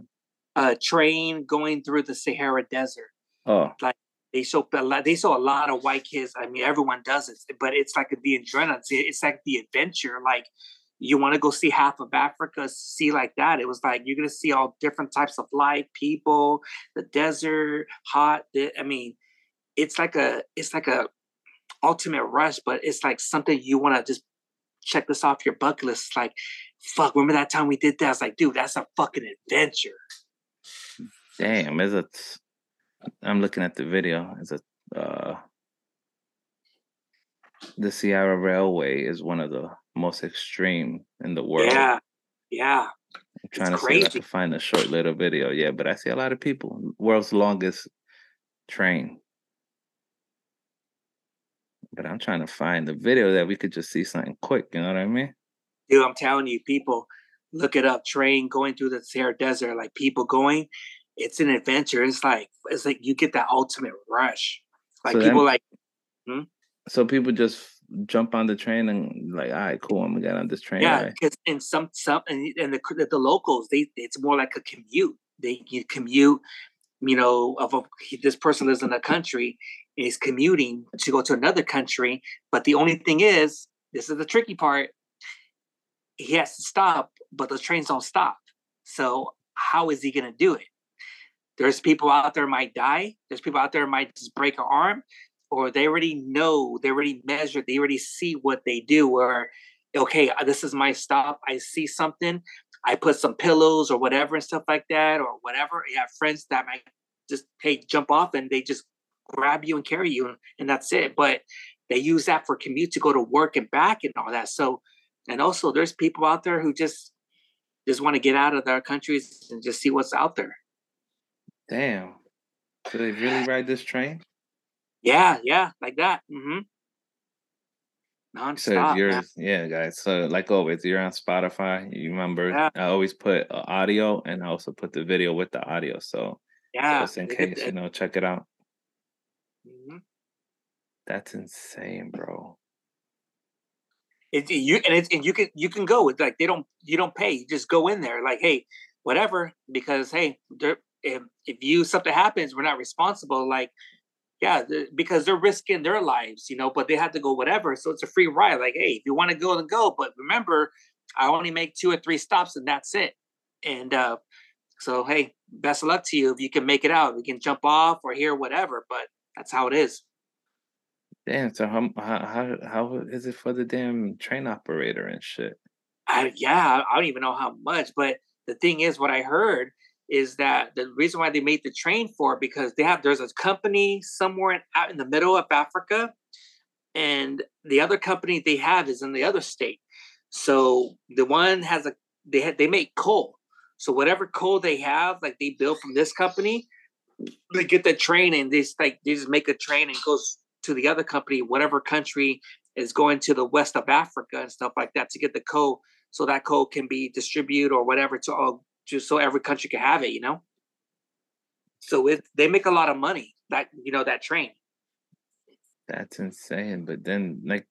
A train going through the Sahara Desert. Oh, like they show they saw a lot of white kids. I mean, everyone does it, but it's like the adrenaline. It's like the adventure. Like you want to go see half of Africa, see like that. It was like you're gonna see all different types of life, people, the desert, hot. I mean, it's like a it's like a ultimate rush, but it's like something you want to just check this off your bucket list. It's like, fuck, remember that time we did that? I was like, dude, that's a fucking adventure. Damn, is it? I'm looking at the video. Is it? Uh, the Sahara Railway is one of the most extreme in the world. Yeah, yeah. I'm trying it's to crazy. see if I can find a short little video. Yeah, but I see a lot of people. World's longest train. But I'm trying to find the video that we could just see something quick. You know what I mean? Dude, I'm telling you, people look it up. Train going through the Sahara Desert, like people going. It's an adventure. It's like it's like you get that ultimate rush. Like so people like. Hmm? So people just jump on the train and like, all right, cool, I'm gonna get on this train. Yeah, because in some some and, and the the locals, they it's more like a commute. They you commute, you know, of a, this person lives in a country is commuting to go to another country, but the only thing is, this is the tricky part. He has to stop, but the trains don't stop. So how is he gonna do it? There's people out there might die. There's people out there might just break an arm or they already know, they already measure, they already see what they do. Where, okay, uh, this is my stop. I see something, I put some pillows or whatever and stuff like that, or whatever. You have friends that might just hey jump off and they just grab you and carry you, and, and that's it. But they use that for commute to go to work and back and all that. So, and also there's people out there who just just want to get out of their countries and just see what's out there. Damn. Do they really ride this train? Yeah, yeah, like that. Mm-hmm. Non-stop, so you're, yeah, guys. So like always, you're on Spotify. You remember, yeah. I always put uh, audio and I also put the video with the audio. So yeah, just in case, you know, check it out. Mm-hmm. That's insane, bro. It, you and it's and you can you can go with like they don't you don't pay you just go in there like hey whatever because hey if if you something happens we're not responsible like yeah, because they're risking their lives, you know, but they have to go whatever. So it's a free ride. Like, hey, if you want to go, then go. But remember, I only make two or three stops and that's it. And uh, so, hey, best of luck to you if you can make it out. We can jump off or hear whatever, but that's how it is. Damn. So how how how is it for the damn train operator and shit? I, yeah, I don't even know how much, but the thing is, what I heard is that the reason why they made the train for because they have there's a company somewhere in, out in the middle of Africa, and the other company they have is in the other state. So the one has a they had they make coal. So whatever coal they have, like they build from this company, they get the train and they just like they just make a train and goes to the other company, whatever country is going to the west of Africa and stuff like that to get the coal so that coal can be distributed or whatever to all just so every country can have it, you know. So it they make a lot of money that you know that train. That's insane. But then like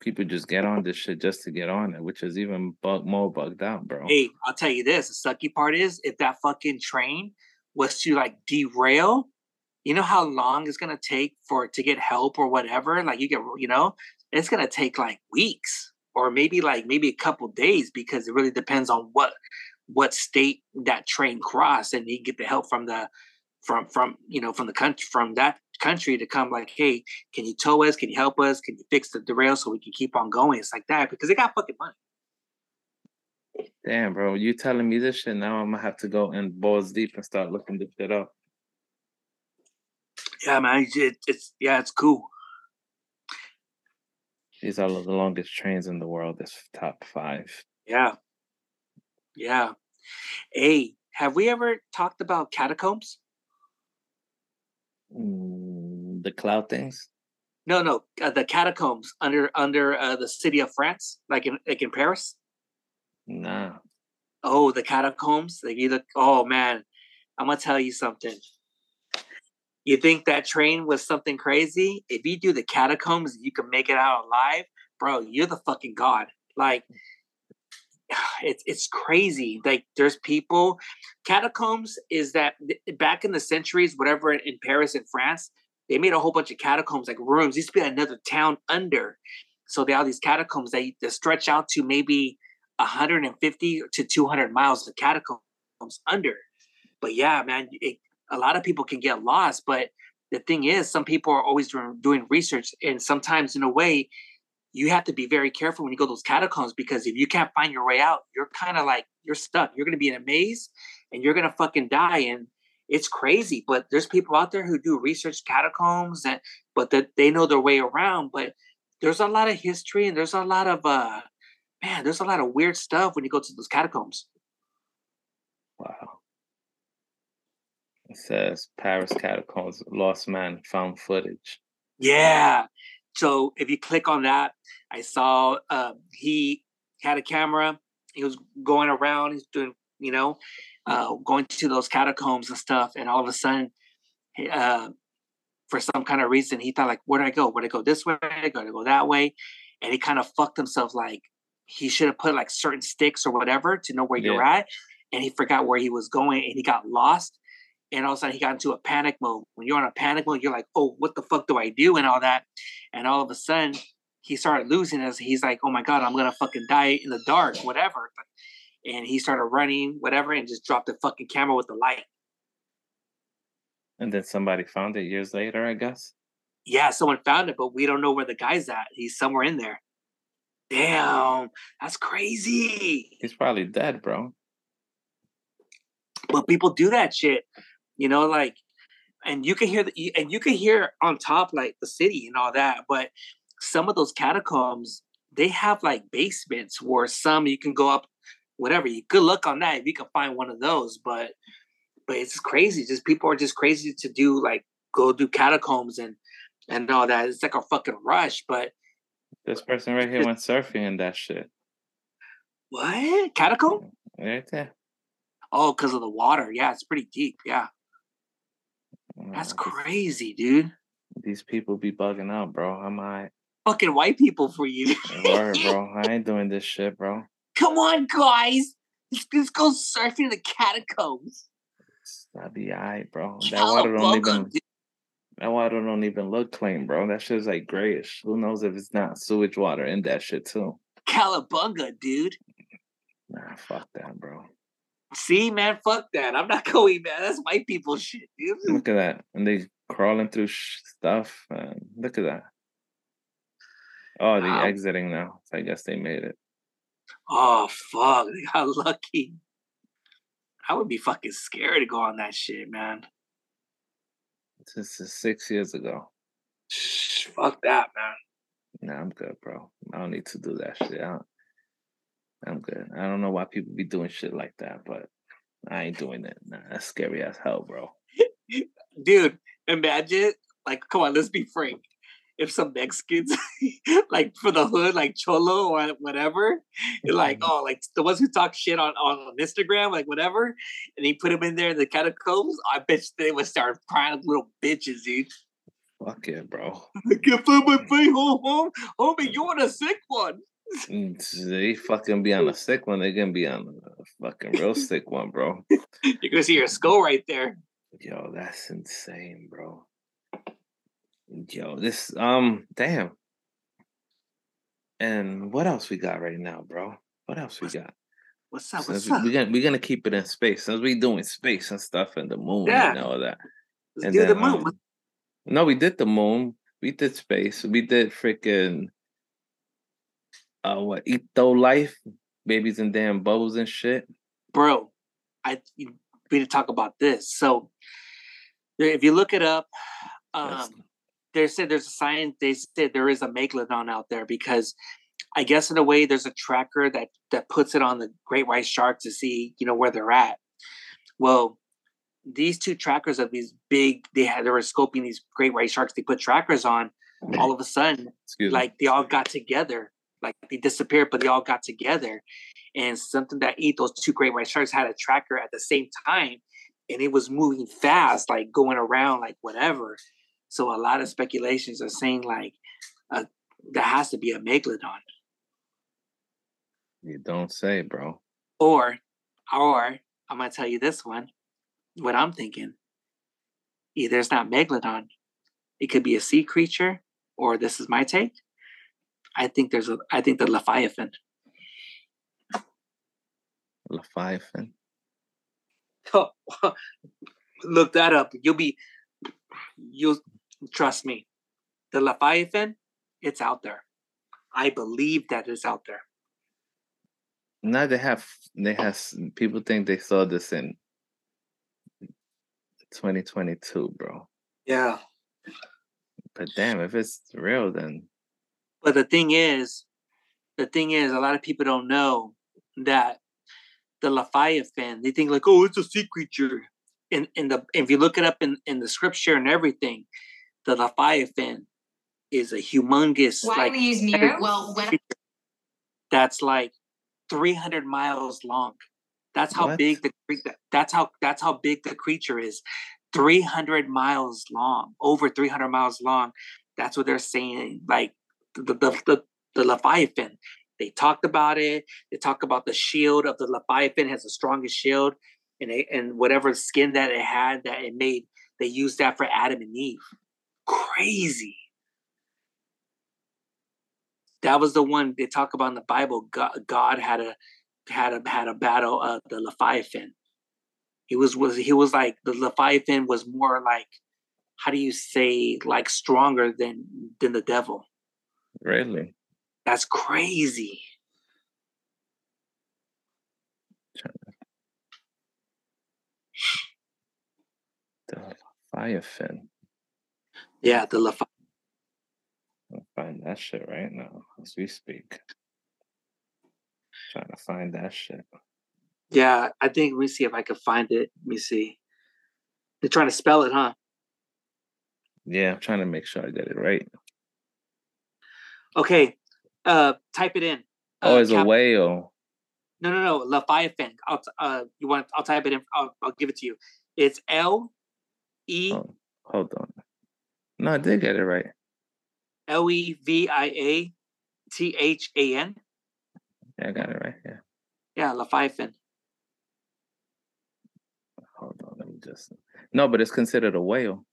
people just get on this shit just to get on it, which is even bug more bugged out, bro. Hey, I'll tell you this: the sucky part is if that fucking train was to like derail, you know how long it's gonna take for it to get help or whatever. Like you get, you know, it's gonna take like weeks or maybe like maybe a couple days because it really depends on what what state that train crossed and he get the help from the from from you know from the country from that country to come like hey can you tow us? Can you help us? Can you fix the derail so we can keep on going? It's like that because they got fucking money. Damn bro you telling me this shit now i'm gonna have to go in balls deep and start looking this shit up. Yeah man it, it's yeah it's cool. These are the longest trains in the world this top five. Yeah yeah. Hey, have we ever talked about catacombs? Mm, the cloud things. No, no, uh, the catacombs under under uh, the city of France, like in like in Paris. Nah. Oh, the catacombs. Like you look. Oh man, I'm gonna tell you something. You think that train was something crazy? If you do the catacombs, you can make it out alive, bro. You're the fucking god. Like it's it's crazy. Like there's people. Catacombs is that back in the centuries, whatever in Paris and France, they made a whole bunch of catacombs, like rooms. Used to be another town under. So they have these catacombs. that, they stretch out to maybe 150 to 200 miles of catacombs under. But yeah, man, it, a lot of people can get lost. But the thing is, some people are always doing, doing research, and sometimes, in a way, you have to be very careful when you go to those catacombs because if you can't find your way out, you're kind of like you're stuck. You're gonna be in a maze, and you're gonna fucking die. And it's crazy. But there's people out there who do research catacombs, and but that they know their way around. But there's a lot of history, and there's a lot of uh, man, there's a lot of weird stuff when you go to those catacombs. Wow. It says Paris catacombs, lost man found footage. Yeah. So if you click on that, I saw uh, he had a camera. He was going around. He's doing, you know, uh, going to those catacombs and stuff. And all of a sudden, uh, for some kind of reason, he thought like, where do I go? Where do I go this way? Got to go that way? And he kind of fucked himself. Like he should have put like certain sticks or whatever to know where yeah. you're at. And he forgot where he was going, and he got lost and all of a sudden he got into a panic mode. When you're on a panic mode, you're like, oh, what the fuck do I do? And all that. And all of a sudden he started losing us. he's like, oh my God, I'm gonna fucking die in the dark, whatever. And he started running, whatever, and just dropped the fucking camera with the light. And then somebody found it years later, I guess. Yeah, someone found it, but we don't know where the guy's at. He's somewhere in there. Damn, that's crazy. He's probably dead, bro. But people do that shit you know, like, and you can hear the, and you can hear on top like the city and all that, but some of those catacombs they have like basements where some you can go up, whatever. You good luck on that if you can find one of those, but but it's crazy. Just people are just crazy to do like go do catacombs and and all that. It's like a fucking rush, but this person right here went surfing and that shit. What catacomb? Right there. Oh, because of the water. Yeah, it's pretty deep. Yeah. That's mm. crazy, dude. These people be bugging out, bro. I'm I fucking white people for you. Word, bro. I ain't doing this shit, bro. Come on, guys. Let's, let's go surfing the catacombs. That'd be alright, bro. That water don't even that water don't even look clean, bro. That shit's like grayish. Who knows if it's not sewage water in that shit too? Calabunga, dude. Nah, fuck that, bro. See, man, fuck that. I'm not going, man. That's white people shit, dude. Look at that. And they crawling through stuff. Man. Look at that. Oh, they're wow. exiting now. So I guess they made it. Oh, fuck. They got lucky. I would be fucking scared to go on that shit, man. This is six years ago. Shh, Fuck that, man. Nah, I'm good, bro. I don't need to do that shit. I don't, I'm good. I don't know why people be doing shit like that, but I ain't doing it. Nah, that's scary as hell, bro. Dude, imagine like, come on, let's be frank. If some Mexicans, like for the hood, like Cholo or whatever, like mm-hmm. oh, like the ones who talk shit on, on Instagram, like whatever, and he put them in there in the catacombs, I bet they would start crying like little bitches, dude. Fuck it, bro. I can't find my home, home. Homie, you're a sick one. Mm, they fucking be on a sick one. They gonna be on a fucking real sick one, bro. You're gonna see your skull right there. Yo, that's insane, bro. Yo, this um, damn. And what else we got right now, bro? What else we got? What's up? What's up? We're gonna we're gonna keep it in space since we doing space and stuff and the moon yeah. and all that. Let's and do then, the moon. Um, no, we did the moon. We did space. We did freaking uh what Ito life, babies and damn bubbles and shit. Bro, I we need to talk about this. So if you look it up, um they said there's a science they said there is a megalodon out there because I guess in a way there's a tracker that that puts it on the great white shark to see, you know, where they're at. Well, these two trackers of these big, they had they were scoping these great white sharks. They put trackers on. All of a sudden, Excuse like they all got together. Like they disappeared, but they all got together. And something that ate those two great white sharks had a tracker at the same time, and it was moving fast, like going around, like whatever. So a lot of speculations are saying like uh, there has to be a megalodon, You don't say, bro. or or I'm gonna tell you this one. What I'm thinking, either it's not megalodon, it could be a sea creature, or this is my take. I think there's a. I think the leviathan. Leviathan. Look that up. You'll be. You'll trust me. The leviathan, it's out there. I believe that it's out there. Now they have they have people think they saw this in 2022, bro. Yeah. But damn, if it's real, then But the thing is, the thing is, a lot of people don't know that the Leviathan, they think like, oh, it's a sea creature. And in the if you look it up in, in the scripture and everything, the Leviathan is a humongous Why like we use creature mirror? Well, when that's like 300 miles long. That's how What? big the that's how that's how big the creature is. 300 miles long, over 300 miles long. That's what they're saying. Like the the the, the Leviathan. They talked about it. They talk about the shield of the Leviathan has the strongest shield, and they, and whatever skin that it had that it made, they used that for Adam and Eve. Crazy. That was the one they talk about in the Bible. God, God had a had a had a battle of the Leviathan. He was was he was like the Leviathan was more like how do you say like stronger than than the devil. Really. That's crazy. The Leviathan. Yeah, the Leviathan. I'll find that shit right now as we speak. Trying to find that shit. Yeah, I think let me see if I can find it. Let me see. They're trying to spell it, huh? Yeah, I'm trying to make sure I get it right. Okay. Uh type it in. Oh, Uh, it's a whale. No, no, no. Leviathan. I'll t- uh you want I'll type it in. I'll, I'll give it to you. It's L E Oh, hold on. No, I did get it right. L E V I A T H A N. Yeah, I got it right. Yeah. Yeah, Leviathan. Hold on. Let me just. No, but it's considered a whale.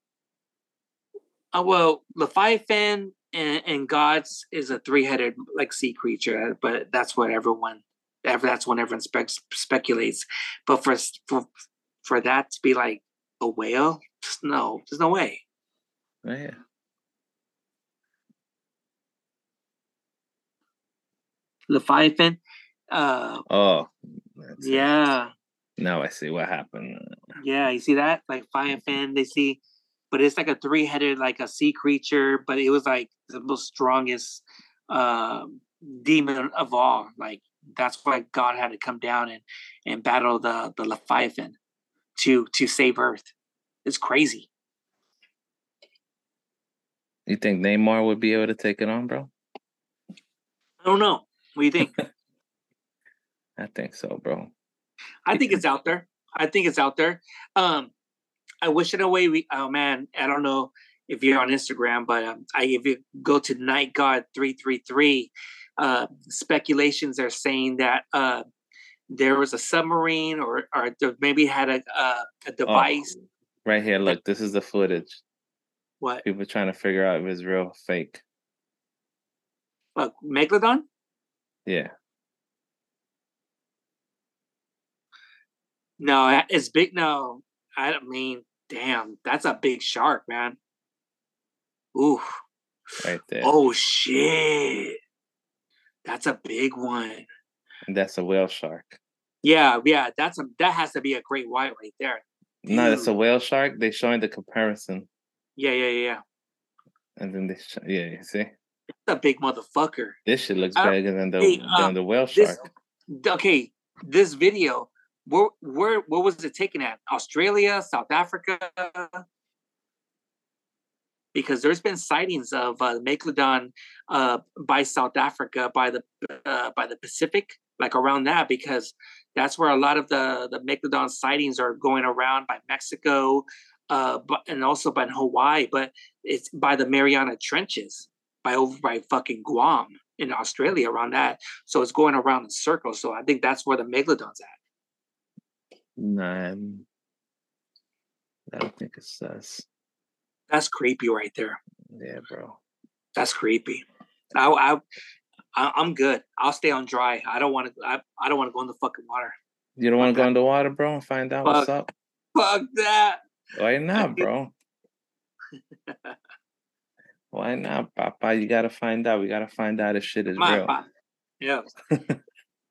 Uh, well, Leviathan and, and God's is a three-headed like sea creature, but that's what everyone, ever that's when everyone spec- speculates. But for for for that to be like a whale, no, there's no way. Right. Leviathan, uh, Oh, yeah, Now I see what happened. yeah, you see that like Leviathan, they see, but it's like a three-headed like a sea creature, but it was like the most strongest um demon of all. Like that's why God had to come down and and battle the the Leviathan to to save Earth. It's crazy. You think Neymar would be able to take it on, bro? I don't know. What do you think? I think so, bro. I think it's out there. I think it's out there. Um, I wish in a way we. Oh man, I don't know if you're on Instagram, but um, I if you go to Night God three three three, uh, speculations are saying that uh, there was a submarine or or maybe had a uh, a device. Right here, look. This is the footage. What? People trying to figure out if it's real, or fake. Look, Megalodon. Yeah. No, it's big. No, I don't mean. Damn, that's a big shark, man. Ooh. Right there. Oh shit. That's a big one. And that's a whale shark. Yeah, yeah, that's a that has to be a great white right there. No, it's a whale shark. They're showing the comparison, Yeah, yeah, yeah, yeah. and then they, sh- yeah, you see, It's a big motherfucker. this shit looks bigger than the Hey, than um, the whale This shark. okay, this video where where where was it taken at? Australia, South Africa? Because there's been sightings of uh, megalodon uh, by South Africa, by the uh, by the Pacific, like around that, because that's where a lot of the the megalodon sightings are going around by Mexico, uh, but and also by Hawaii, but it's by the Mariana Trenches, by over by fucking Guam in Australia around that. So it's going around in circles. So I think that's where the megalodon's at. Nah, I don't think it's us. That's creepy right there. Yeah, bro. That's creepy. I, I, I I'm good. I'll stay on dry. I don't want to. I, I don't want to go in the fucking water. You don't want to go in the water, bro, and find out Fuck. what's up? Fuck that. Why not, bro? Why not, Papa? You gotta find out. We gotta find out if shit is My- real. my- yeah.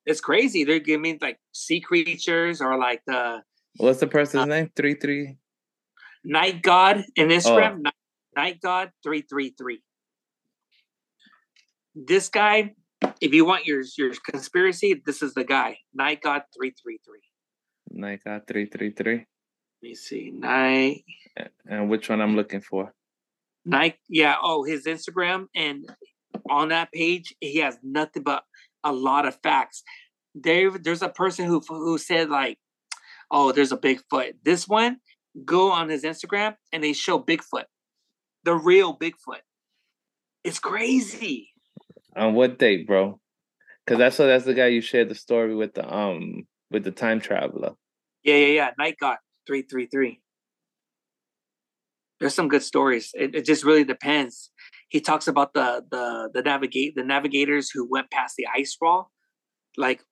it's crazy. They're giving like sea creatures or like the What's the person's uh, name? Three three. night god in Oh. Instagram. Night, night god three three three. This guy, if you want your your conspiracy, this is the guy. Night god three three three. Night God three three three. Let me see. Night And which one I'm looking for? Night. yeah. Oh, his Instagram and on that page, he has nothing but a lot of facts. There, there's a person who who said like, "Oh, there's a Bigfoot." This one, go on his Instagram and they show Bigfoot, the real Bigfoot. It's crazy. On what date, bro? Because I saw that's the guy you shared the story with the um with the time traveler. Yeah, yeah, yeah. Night God three three three. There's some good stories. It, it just really depends. He talks about the the the navigate the navigators who went past the ice wall, like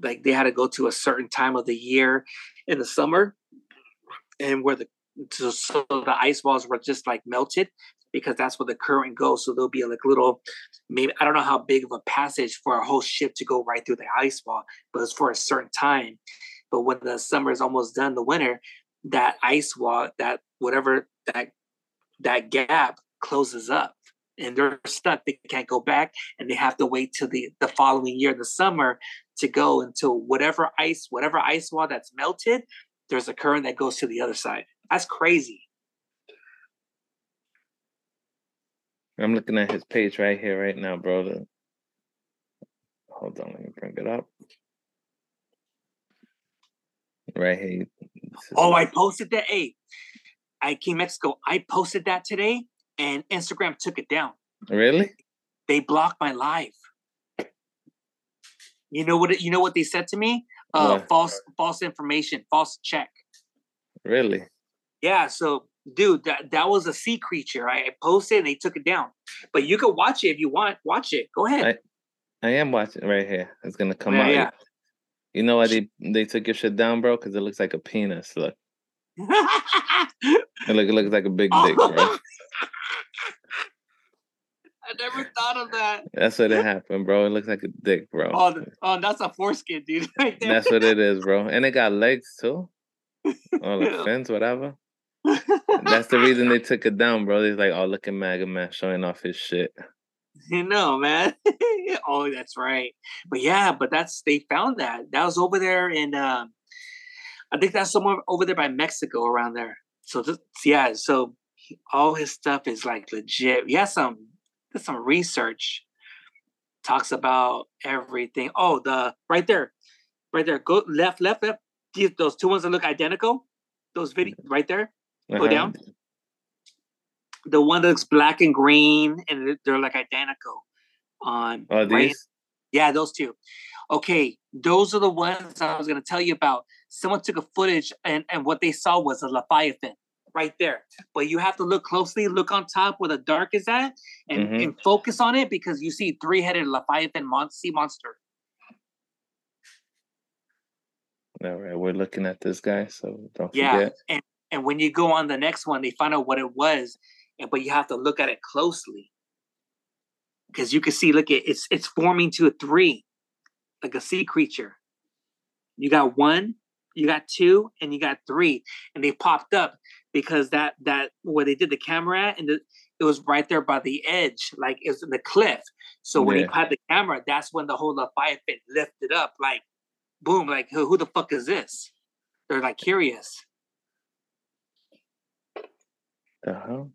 like they had to go to a certain time of the year in the summer, and where the so, so the ice walls were just like melted because that's where the current goes. So there'll be like little, maybe I don't know how big of a passage for a whole ship to go right through the ice wall, but it's for a certain time. But when the summer is almost done, the winter, that ice wall, that whatever that that gap closes up, and they're stuck. They can't go back, and they have to wait till the the following year, the summer, to go until whatever ice, whatever ice wall that's melted, there's a current that goes to the other side. That's crazy. I'm looking at his page right here, right now, bro. The- Hold on, let me bring it up. Right here. Oh, I posted that. Hey, I King Mexico. I posted that today, and Instagram took it down. Really? They blocked my live. You know what? You know what they said to me? Uh, What? false, false information, false check. Really? Yeah. So, dude, that that was a sea creature. I, I posted, and they took it down. But you can watch it if you want. Watch it. Go ahead. I am watching right here. It's gonna come Yeah, out. yeah. You know why they they took your shit down, bro? Because it looks like a penis. Look, it look it looks like a big dick, bro. I never thought of that. That's what it happened, bro. It looks like a dick, bro. Oh, oh, that's a foreskin, dude. Right. That's what it is, bro. And it got legs too. Or like fins, whatever. That's the reason they took it down, bro. They're like, oh, look at Mega Man showing off his shit. You know, man. oh, that's right. But yeah, but that's they found that. That was over there in um I think that's somewhere over there by Mexico around there. So just yeah, so all his stuff is like legit. He has some did some research. Talks about everything. Oh, the right there. Right there. Go left, left, left. These- Those two ones that look identical. Those video right there. Go Uh-huh. down the one that looks black and green and they're- like identical on Oh, right- these? yeah those two okay those are the ones i was going to tell you about someone took a footage and, and what they saw was a leviathan right there but you have to look closely look on top where the dark is at and, Mhm. and focus on it because you see three-headed leviathan mon- sea monster All right, we're looking at this guy, so don't yeah forget. and and when you go on the next one they find out what it was and but you have to look at it closely because you can see look at it's it's forming to a three like a sea creature you got one you got two and you got three and they popped up because that that where they did the camera at and the, it was right there by the edge like it was in the cliff so when Yeah. he had the camera that's when the whole leviathan lifted up like boom, like who, who the fuck is this? They're like curious. Hell?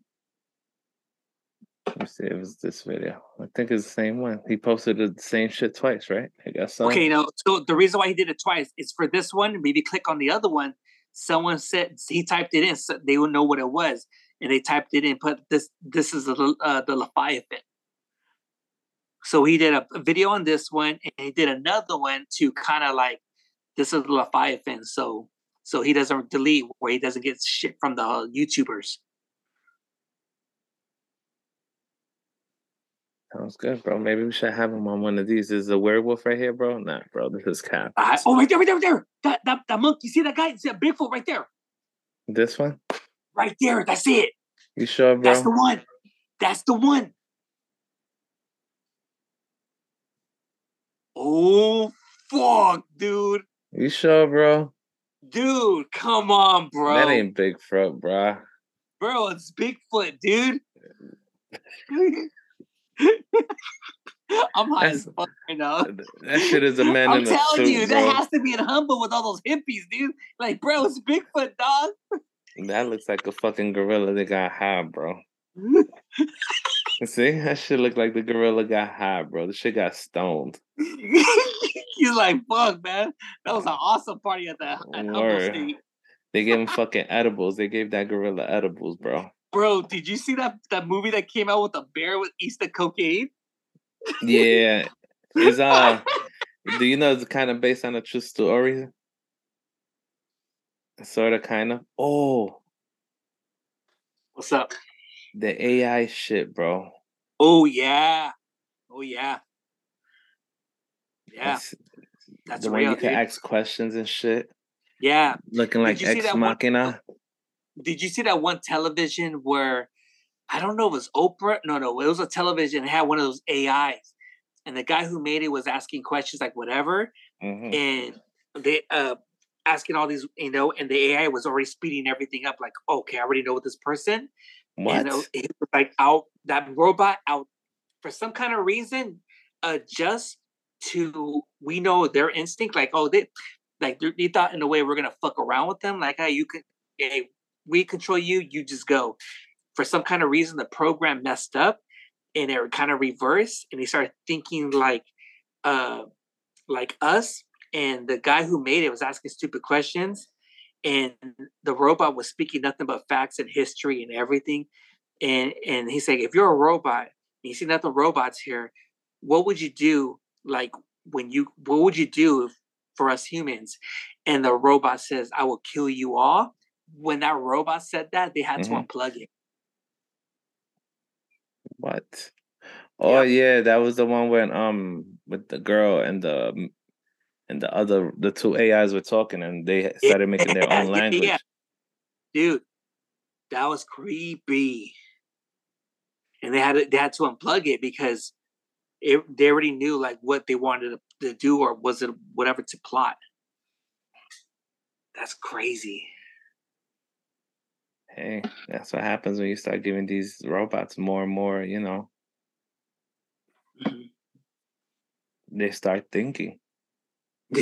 Let me see if it's this video. I think it's the same one. He posted the same shit twice, right? I guess so. Okay, no. So the reason why he did it twice is for this one. Maybe click on the other one. Someone said he typed it in, so they would know what it was, and they typed it in. Put this. This is the uh, the Leviathan. So he did a, a video on this one, and he did another one to kind of like this is the Leviathan. So so he doesn't delete where he doesn't get shit from the uh, YouTubers. Sounds good, bro. Maybe we should have him on one of these. Is a werewolf right here, bro? Nah, bro. This is. Uh, oh, right there, right there, right there. That, that, that monkey. You see that guy? See that Bigfoot right there? This one? Right there. That's it. You sure, bro? That's the one. That's the one. Oh, fuck, dude. You sure, bro? Dude, come on, bro. That ain't Bigfoot, bro. Bro, it's Bigfoot, dude. I'm high as fuck right now. That shit is a man I'm in a telling suit, you, bro. that has to be in Humboldt with all those hippies, dude. Like, bro, it's Bigfoot, dog. That looks like a fucking gorilla that got high, bro. See, that shit look like the gorilla got high, bro. The shit got stoned. He's like, fuck, man. That was an awesome party at the at Humboldt State. They gave him fucking edibles. They gave that gorilla edibles, bro. Bro, did you see that that movie that came out with a bear with Easter cocaine? Yeah, Is uh. do you know it's kind of based on a true story? Sort of, kind of. Oh, What's up? the AI shit, bro. Oh yeah. Oh yeah. Yeah. That's- That's the one real, you can ask questions and shit, Yeah. looking like Ex that one- Machina. Did you see that one television where I don't know if it was Oprah? No, no, it was a television. It had one of those AIs. And the guy who made it was asking questions like whatever. Mhm. And they uh asking all these, you know, and the AI was already speeding everything up, like, okay, I already know what this person. What? And it, it was like out that robot out for some kind of reason, adjust to we know their instinct, like, oh, they like they thought in a way we're gonna fuck around with them, like, hey, you can hey, we control you, you just go. For some kind of reason, the program messed up and it kind of reversed, and they started thinking like uh like us. And the guy who made it was asking stupid questions, and the robot was speaking nothing but facts and history and everything. And and he's saying, if you're a robot, and you see nothing robots here, what would you do? Like when you, what would you do if, for us humans? And the robot says, I will kill you all. When that robot said that, they had Mhm. to unplug it. What? Oh yeah, that was the one when um with the girl and the mm, and the other the two AIs were talking and they started making their own language. yeah. Dude, that was creepy. And they had to, they had to unplug it because it, they already knew like what they wanted to, to do or was it whatever to plot. That's crazy. Hey, that's what happens when you start giving these robots more and more, you know. Mm-hmm. They start thinking.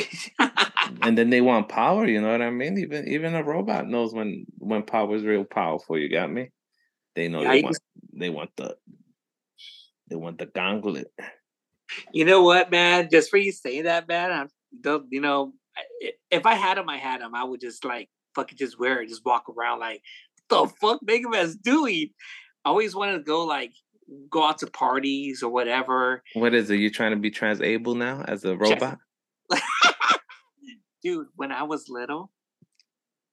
and then they want power, you know what I mean? Even even a robot knows when when power is real powerful, you got me? They know Yeah, they want they want the they want the gauntlet. You know what, man? Just for you saying that, man, I'm, don't, you know, if I had them, I had them. I would just like fucking just wear it, just walk around like, the fuck Mega Man's doing? I always wanted to go like go out to parties or whatever. What is it? You trying to be transable now as a robot? Dude, when I was little,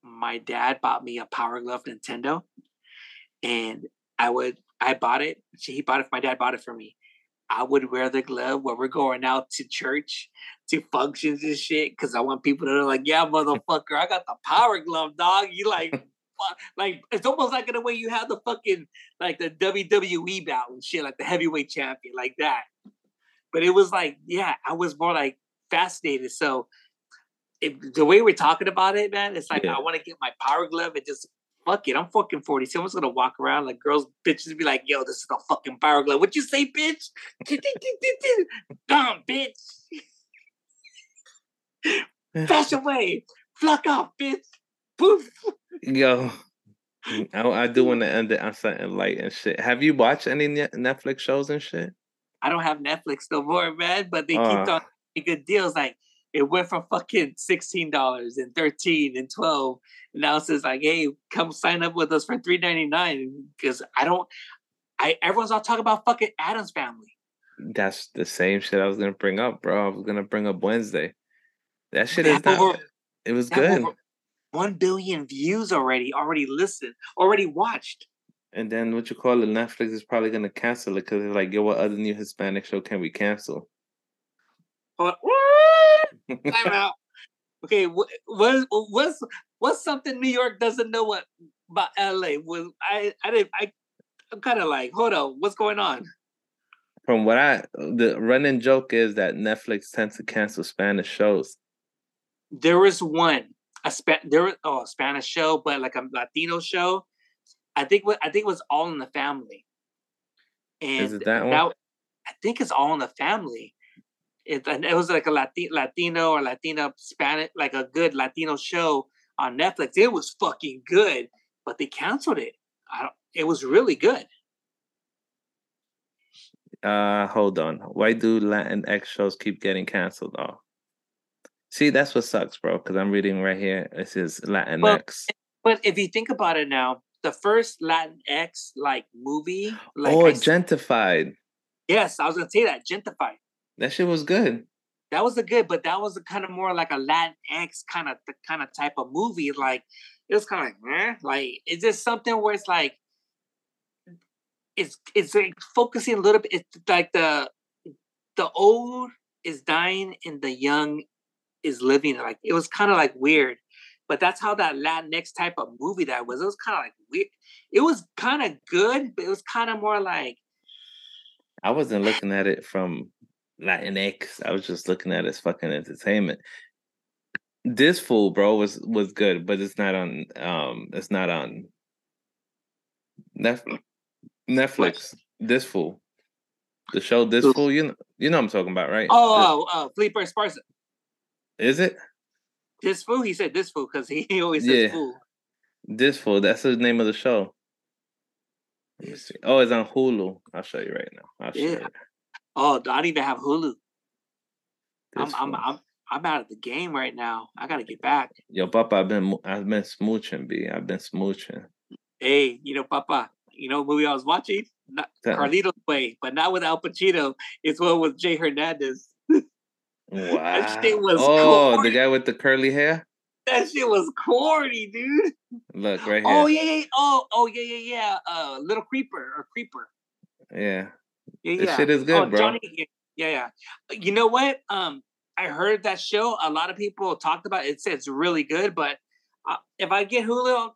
my dad bought me a Power Glove Nintendo, and I would I bought it. He bought it. My dad bought it for me. I would wear the glove when we're going out to church, to functions and shit, because I want people to know, like, yeah, motherfucker, I got the Power Glove, dog. You like, like it's almost like in a way you have the fucking like the WWE bout and shit, like the heavyweight champion, like that. But it was like, yeah, I was more like fascinated. So if, the way we're talking about it, man, it's like Yeah. I want to get my power glove and just fuck it. I'm fucking 40. Someone's gonna walk around like girls, bitches be like, yo, this is a fucking power glove. What you say, bitch? Dumb bitch. Flash away. Fuck off, bitch. Poof. Yo, I, I do want to end it on something light and shit. Have you watched any Netflix shows and shit? I don't have Netflix no more, man, but they Uh. keep on good deals. Like it went from fucking sixteen dollars and thirteen and twelve. And now it says like, hey, come sign up with us for three ninety nine. Because I don't I everyone's all talking about fucking Addams family. That's the same shit I was gonna bring up, bro. I was gonna bring up Wednesday. That shit They is not. over- It was good. over One billion views already, already listened, already watched. And then what you call it? Netflix is probably gonna cancel it because they're like, yo, what other new Hispanic show can we cancel? Hold on. Time out. Okay, what what what's what's something New York doesn't know what about LA? Was I I didn't I I'm kind of like, hold on, what's going on? From what I, the running joke is that Netflix tends to cancel Spanish shows. There was one a spa- there was oh a Spanish show, but like a Latino show. I think what I think it was All in the Family. And Is it that one? I think it's All in the Family. It, and it was like a Lati- Latino or Latina Spanish, like a good Latino show on Netflix. It was fucking good, but they canceled it. I don't, it was really good. Uh, hold on. Why do Latin X shows keep getting canceled? Oh, see, that's what sucks, bro. Because I'm reading right here. It says Latin Well, X. But if you think about it now, the first Latin X like movie, like oh, I s- Gentefied. yes, I was gonna say that Gentefied. That shit was good. That was a good, but that was a kind of more like a Latin X kind of the kind of type of movie. Like it was kind of like, eh? like is this something where it's like it's it's like focusing a little bit. It's like the the old is dying and the young is living. Like it was kind of like weird, but that's how that Latinx type of movie that was. It was kind of like weird. It was kind of good, but it was kind of more like I wasn't looking at it from Latinx. I was just looking at it as fucking entertainment. This fool, bro, was was good, but it's not on. Um, it's not on Netflix. Netflix. This fool, the show. This fool. You know, you know what I'm talking about, right? oh, oh, oh Felipe Esparza. Is it This fool, he said this fool because he, he always says Yeah. fool. this fool? That's the name of the show. Let me see. Oh, it's on Hulu. I'll show you right now. I'll Yeah. Oh, I don't even have Hulu. I'm, I'm. I'm, I'm out of the game right now. I gotta get back. Yo, Papa, I've been I've been smooching, B. I've been smooching. Hey, you know, Papa, you know what movie I was watching? Not Carlito's Way, but not with Al Pacino. It's one with Jay Hernandez. Wow. shit was oh, the guy with the curly hair. That shit was corny, dude. Look right here. Oh yeah, yeah. Oh, oh yeah, yeah, yeah. Uh, Little Creeper or Creeper. yeah. Yeah, This yeah. shit is good, oh, bro. Johnny, yeah, yeah, yeah. You know what? Um, I heard that show. A lot of people talked about it. Said it's really good, but uh, if I get Hulu, I'll,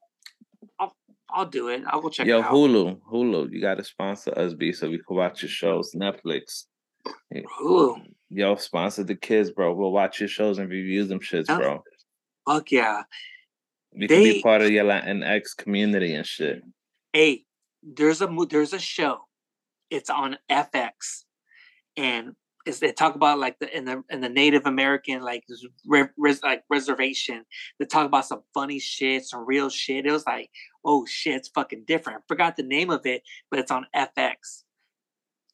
I'll, I'll do it. I'll go check Yo. Hulu, Hulu, you got to sponsor us, B, so we can watch your shows. Netflix. Hulu. Yo, sponsor the kids, bro. We'll watch your shows and review them shits, Oh, bro. Fuck yeah. We can be part of your Latinx community and shit. Hey, there's a there's a show. It's on FX, and it's, they talk about like the in the in the Native American like res, like reservation. They talk about some funny shit, some real shit. It was like, oh shit, it's fucking different. I forgot the name of it, but it's on FX.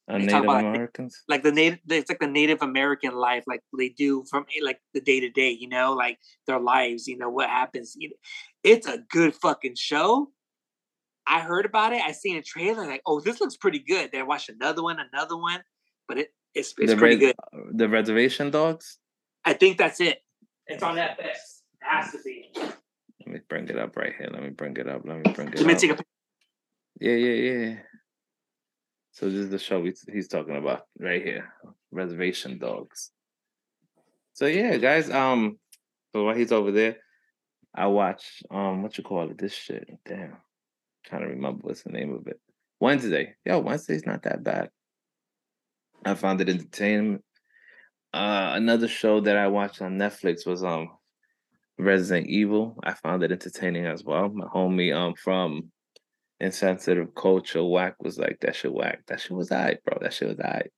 Talk Native about, like, Americans? Like the native, it's like the Native American life, like they do from eh, like the day to day. You know, like their lives. You know what happens. It's a good fucking show. I heard about it. I seen a trailer. Like, oh, this looks pretty good. Then I watched another one, another one, but it it's, it's the, pretty res- good. the reservation dogs? I think that's it. It's on FX. It has to be. Let me bring it up right here. Let me bring it up. Let me bring it Let me up. take a. Yeah, yeah, yeah. So this is the show we, he's talking about right here, Reservation Dogs. So yeah, guys. Um, so while he's over there, I watch um, what you call it? This shit. Damn, trying to remember what's the name of it. Wednesday. Yo, Wednesday's not that bad. I found it entertaining. Uh, another show that I watched on Netflix was um, Resident Evil. I found it entertaining as well. My homie um from insensitive culture whack was like that shit whack that shit was alright bro that shit was alright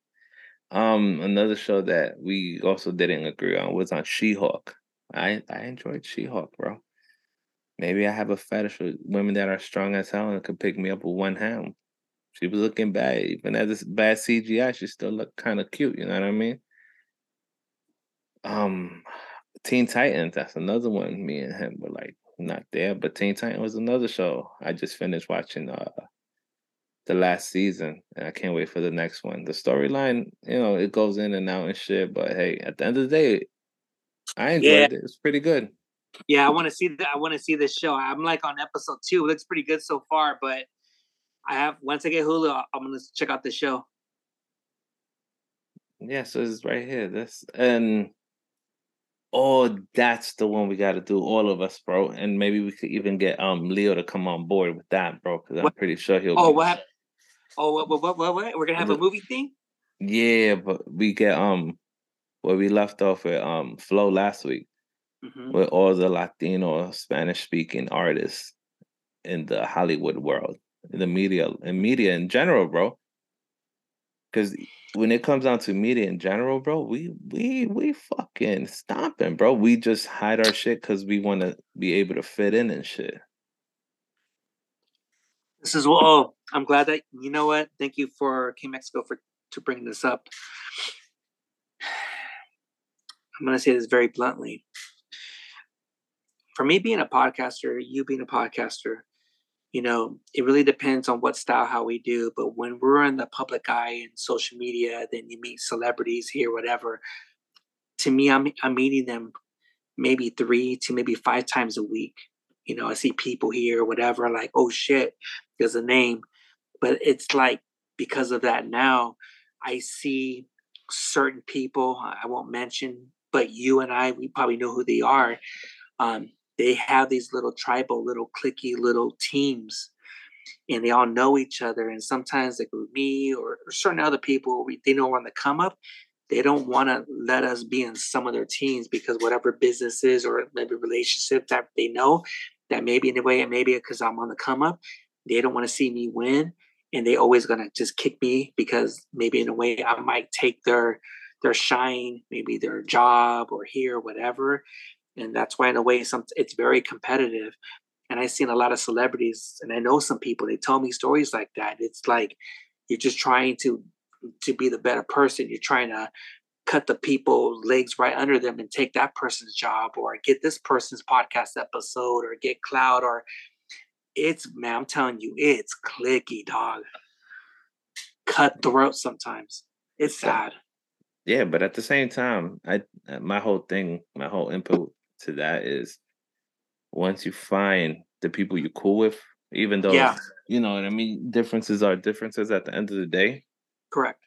um another show that we also didn't agree on was on she-hulk I I enjoyed She-Hulk, bro. Maybe I have a fetish with women that are strong as hell and could pick me up with one hand. She was looking bad, even as this bad CGI, she still looked kind of cute. You know what I mean? Um, Teen Titans, that's another one. Me and him were like not there, but Teen Titan was another show. I just finished watching uh the last season, and I can't wait for the next one. The storyline, you know, it goes in and out and shit, but hey, at the end of the day, I enjoyed Yeah. it. It's pretty good. Yeah, I want to see that. I want to see this show. I'm like on episode two. It looks pretty good so far, but I have once I get Hulu, I'm gonna check out the show. Yeah, so it's right here. This and oh, that's the one we got to do, all of us, bro. And maybe we could even get um Leo to come on board with that, bro, because I'm pretty sure he'll. Oh, be- what? Oh, what? What? What? What? what? We're gonna have a movie thing. Yeah, but we get um where we left off with um Flow last week Mhm. with all the Latino Spanish speaking artists in the Hollywood world, in the media and media in general, bro. Cause when it comes down to media in general, bro, we we we fucking stomping, bro. We just hide our shit because we want to be able to fit in and shit. This is what. Oh, I'm glad that you know what. Thank you for King Mexico for to bring this up. I'm gonna say this very bluntly. For me being a podcaster, you being a podcaster, you know, it really depends on what style, how we do. But when we're in the public eye and social media, then you meet celebrities here, whatever. To me, I'm I'm meeting them maybe three to maybe five times a week. You know, I see people here, whatever, like, oh shit, there's a name. But it's like because of that now, I see certain people I won't mention, but you and I, we probably know who they are. Um, they have these little tribal, little clicky little teams, and they all know each other. And sometimes, like with me or, certain other people, we, they know we're on the come up. They don't want to let us be in some of their teams because whatever businesses or maybe relationship that they know that maybe in a way, and maybe because I'm on the come up, they don't want to see me win and they always gonna just kick me because maybe in a way I might take their their shine, maybe their job or here, whatever. And that's why in a way some it's very competitive. And I've seen a lot of celebrities and I know some people, they tell me stories like that. It's like you're just trying to to be the better person. You're trying to cut the people legs right under them and take that person's job or get this person's podcast episode or get cloud or it's man, I'm telling you, it's clicky, dog. Cutthroat sometimes. It's sad. Yeah, but at the same time, I my whole thing, my whole input to that is once you find the people you're cool with, even though Yeah. you know what I mean, differences are differences at the end of the day. Correct.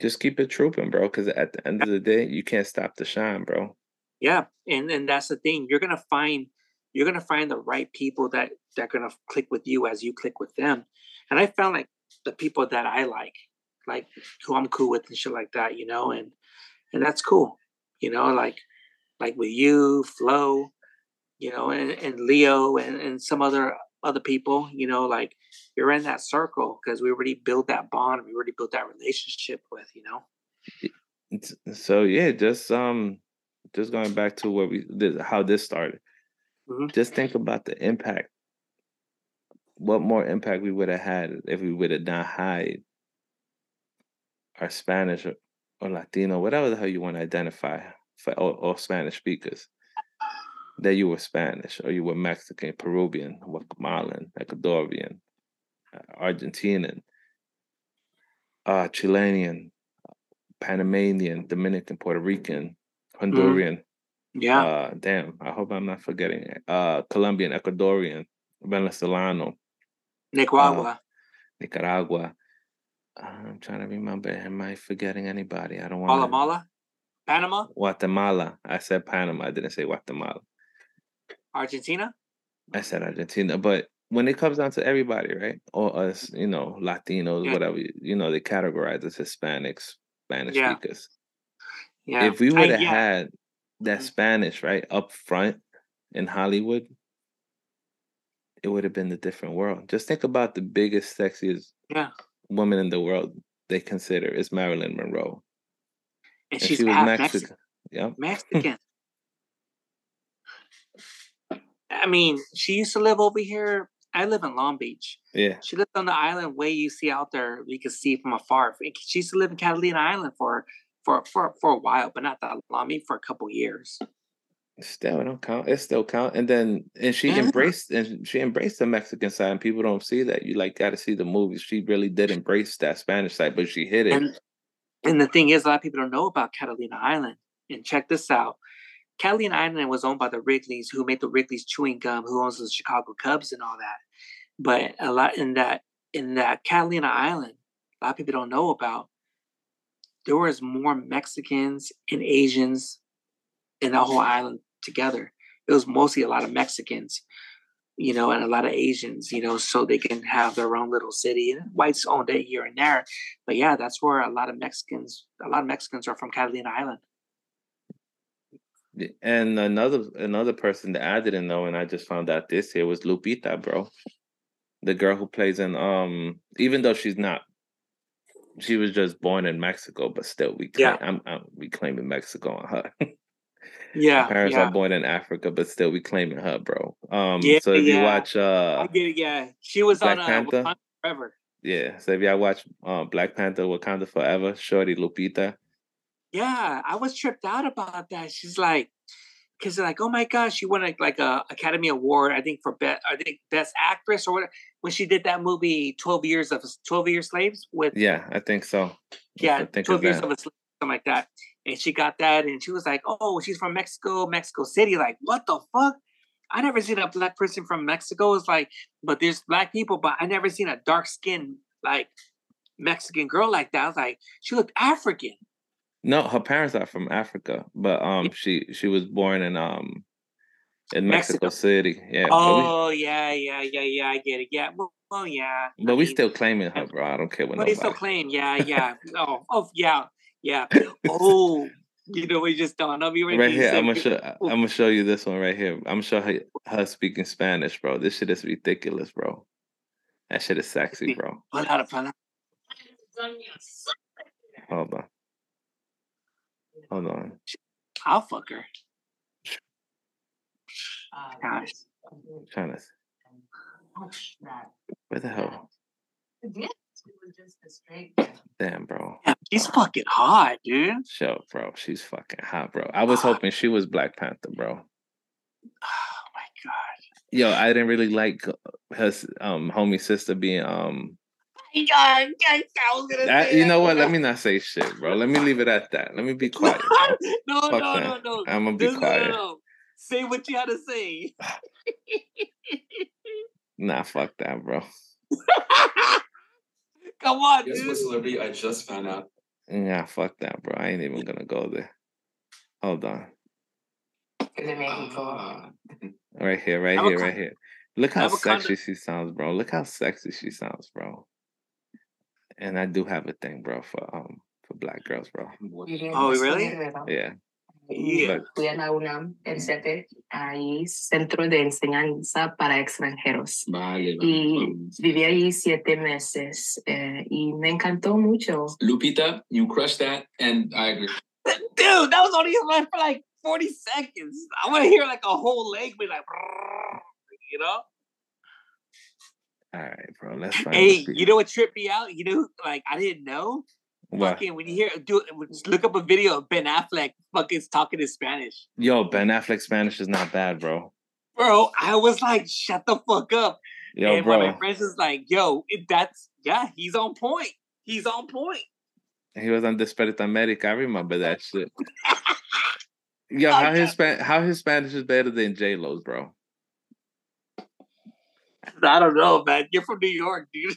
Just keep it trooping, bro. Because at the end of the day, you can't stop the shine, bro. Yeah. And and that's the thing. You're gonna find you're gonna find the right people that that are gonna click with you as you click with them. And I found like the people that I like, like who I'm cool with and shit like that, you know, and and that's cool. You know, like like with you, Flo, you know, and, and Leo and, and some other other people, you know, like you're in that circle because we already built that bond, we already built that relationship with, you know. So yeah, just um, just going back to what we how this started. Mhm. Just think about the impact. What more impact we would have had if we would have not hide our Spanish or, or Latino, whatever the hell you want to identify for all, all Spanish speakers. That you were Spanish or you were Mexican, Peruvian, Guatemalan, Ecuadorian, uh, Argentinian, uh, Chilean, Panamanian, Dominican, Puerto Rican, Honduran. Yeah. Uh, damn, I hope I'm not forgetting. it. Uh, Colombian, Ecuadorian, Venezolano, Nicaragua. Nicaragua. I'm trying to remember. Am I forgetting anybody? I don't want Guatemala, Panama, Guatemala. I said Panama. I didn't say Guatemala. Argentina. I said Argentina. But when it comes down to everybody, right? Or us, you know, Latinos, Yeah. whatever, you know, they categorize as Hispanics, Spanish Yeah. speakers. Yeah. If we would have yeah. had that Mhm. Spanish right up front in Hollywood, it would have been a different world. Just think about the biggest, sexiest Yeah. woman in the world they consider is Marilyn Monroe. And And she's she was Mexican. Mexican. Yep. Mexican. I mean, she used to live over here. I live in Long Beach. Yeah. She lived on the island way you see out there. We can see from afar. She used to live in Catalina Island for for for for a while, but not that long. I mean, for a couple years. Still, it don't count. It still count. And then, and she Yeah. embraced, and she embraced the Mexican side. And people don't see that. You like got to see the movies. She really did embrace that Spanish side, but she hid it. And and the thing is, a lot of people don't know about Catalina Island. And check this out. Catalina Island was owned by the Wrigley's, who made the Wrigley's chewing gum, who owns the Chicago Cubs and all that. But a lot in that in that Catalina Island, a lot of people don't know about. There was more Mexicans and Asians in that whole island together. It was mostly a lot of Mexicans, you know, and a lot of Asians, you know, so they can have their own little city. And whites owned it here and there, but yeah, that's where a lot of Mexicans, a lot of Mexicans are from Catalina Island. And another another person that I didn't know, and I just found out this year was Lupita, bro. The girl who plays in um, even though she's not, she was just born in Mexico, but still we claim, Yeah. I'm, I'm we claiming Mexico on her. Yeah, Her parents yeah. are born in Africa, but still we claiming her, bro. Um, Yeah, so if you watch uh, I get it. Yeah, she was Black on uh, Panther? Wakanda Forever. yeah, so if y'all watch uh, Black Panther, Wakanda Forever, Shorty Lupita, Yeah, I was tripped out about that. She's like, because like, oh my gosh, she won a, like a Academy Award, I think for best, I think best actress or whatever when she did that movie Twelve Years of Twelve Years Slaves with yeah, I think so. yeah I think Twelve of Years that. of a Slave, something like that. And she got that, and she was like, oh, she's from Mexico, Mexico City. Like, what the fuck? I never seen a black person from Mexico. It's like, but there's black people, but I never seen a dark skinned like Mexican girl like that. I was like, she looked African. No, her parents are from Africa, but um, she she was born in um, in Mexico, Mexico. City. Yeah, Oh yeah, yeah, yeah, yeah. I get it. Yeah. Well, well yeah. we, but we still claiming her, bro. I don't care what But they still claim. Yeah, yeah. oh, oh, yeah, yeah. Oh, you know, we just don't. I'll be. Right here, I'm gonna show. I'm gonna show you this one right here. I'm gonna show her, her speaking Spanish, bro. This shit is ridiculous, bro. That shit is sexy, bro. Hold on. Hold on. I'll fuck her. Gosh. trying to. Where the hell? Damn, bro. Yeah, she's fucking hot, dude. Show, bro. She's fucking hot, bro. I was hoping she was Black Panther, bro. Oh my god. Yo, I didn't really like her um homie sister being um. My god, I was gonna I, say you that. know what? Let me not say shit, bro. Let me leave it at that. Let me be quiet. no, Fuck no, no, that. no. I'm gonna be No, no, no, quiet. no. Say what you had to say. Nah, fuck that, bro. Come on, Guess dude. what celebrity I just found out? Nah, fuck that, bro. I ain't even gonna go there. Hold on. Right here, right here, right here. Look how have a condo- sexy she sounds, bro. Look how sexy she sounds, bro. And I do have a thing, bro, for um for black girls, bro. Oh, really? Yeah. Yeah. Look, Fui a la UNAM, el CEPE, hay centro de enseñanza para extranjeros. Vale, vale. Y viví allí siete meses eh, y me encantó mucho. Lupita, you crushed that, and I agree. Dude, that was only like for like 40 seconds. I want to hear like a whole leg be like, you know? all right, bro. Let's find Hey, you know what tripped me out? You know, like I didn't know. What? Fucking when you hear do just look up a video of Ben Affleck fucking talking in Spanish. Yo, Ben Affleck Spanish is not bad, bro. Bro, I was like, shut the fuck up. Yo, and one of bro. my friends is like, yo, it, that's yeah, he's on point. He's on point. He was on Despierta America. I remember that shit. Yo, how his Span- how his Spanish is better than J Lo's, bro. I don't know, man. You're from New York, dude.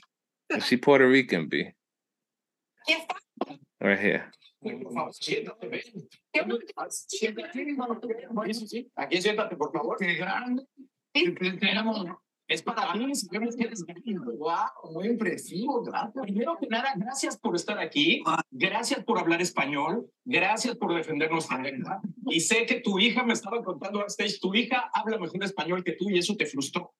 Is she Puerto Rican, B? Right here. Aquí siéntate, por favor. Qué grande. Es para ti, sabemos que eres. Wow, muy impresivo. Gracias. Primero que nada, gracias por estar aquí. Gracias por hablar español. Gracias por defender nuestra lengua. Y sé que tu hija me estaba contando backstage, tu hija habla mejor español que tú y eso te frustró.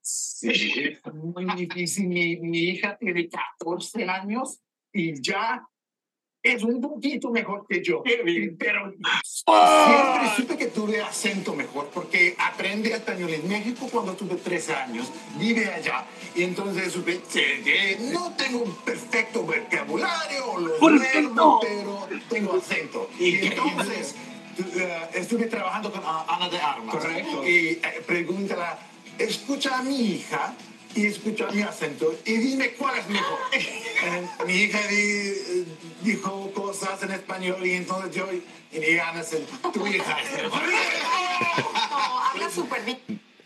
Sí, muy difícil. Mi, mi hija tiene 14 años y ya es un poquito mejor que yo. Pero siempre supe que tuve acento mejor porque aprendí español en México cuando tuve tres años. Vive allá. Y entonces supe que no tengo un perfecto vocabulario, los verbos, pero tengo acento. Y entonces eh, estuve trabajando con Ana de Armas. Correcto. Y eh, pregúntala, escucha a mi hija y escucha mi acento y dime cuál es mejor. Ah, eh, mi hija di- eh, dijo cosas en español y entonces yo y mi Ana es el- tu hija. Oh, habla súper bien.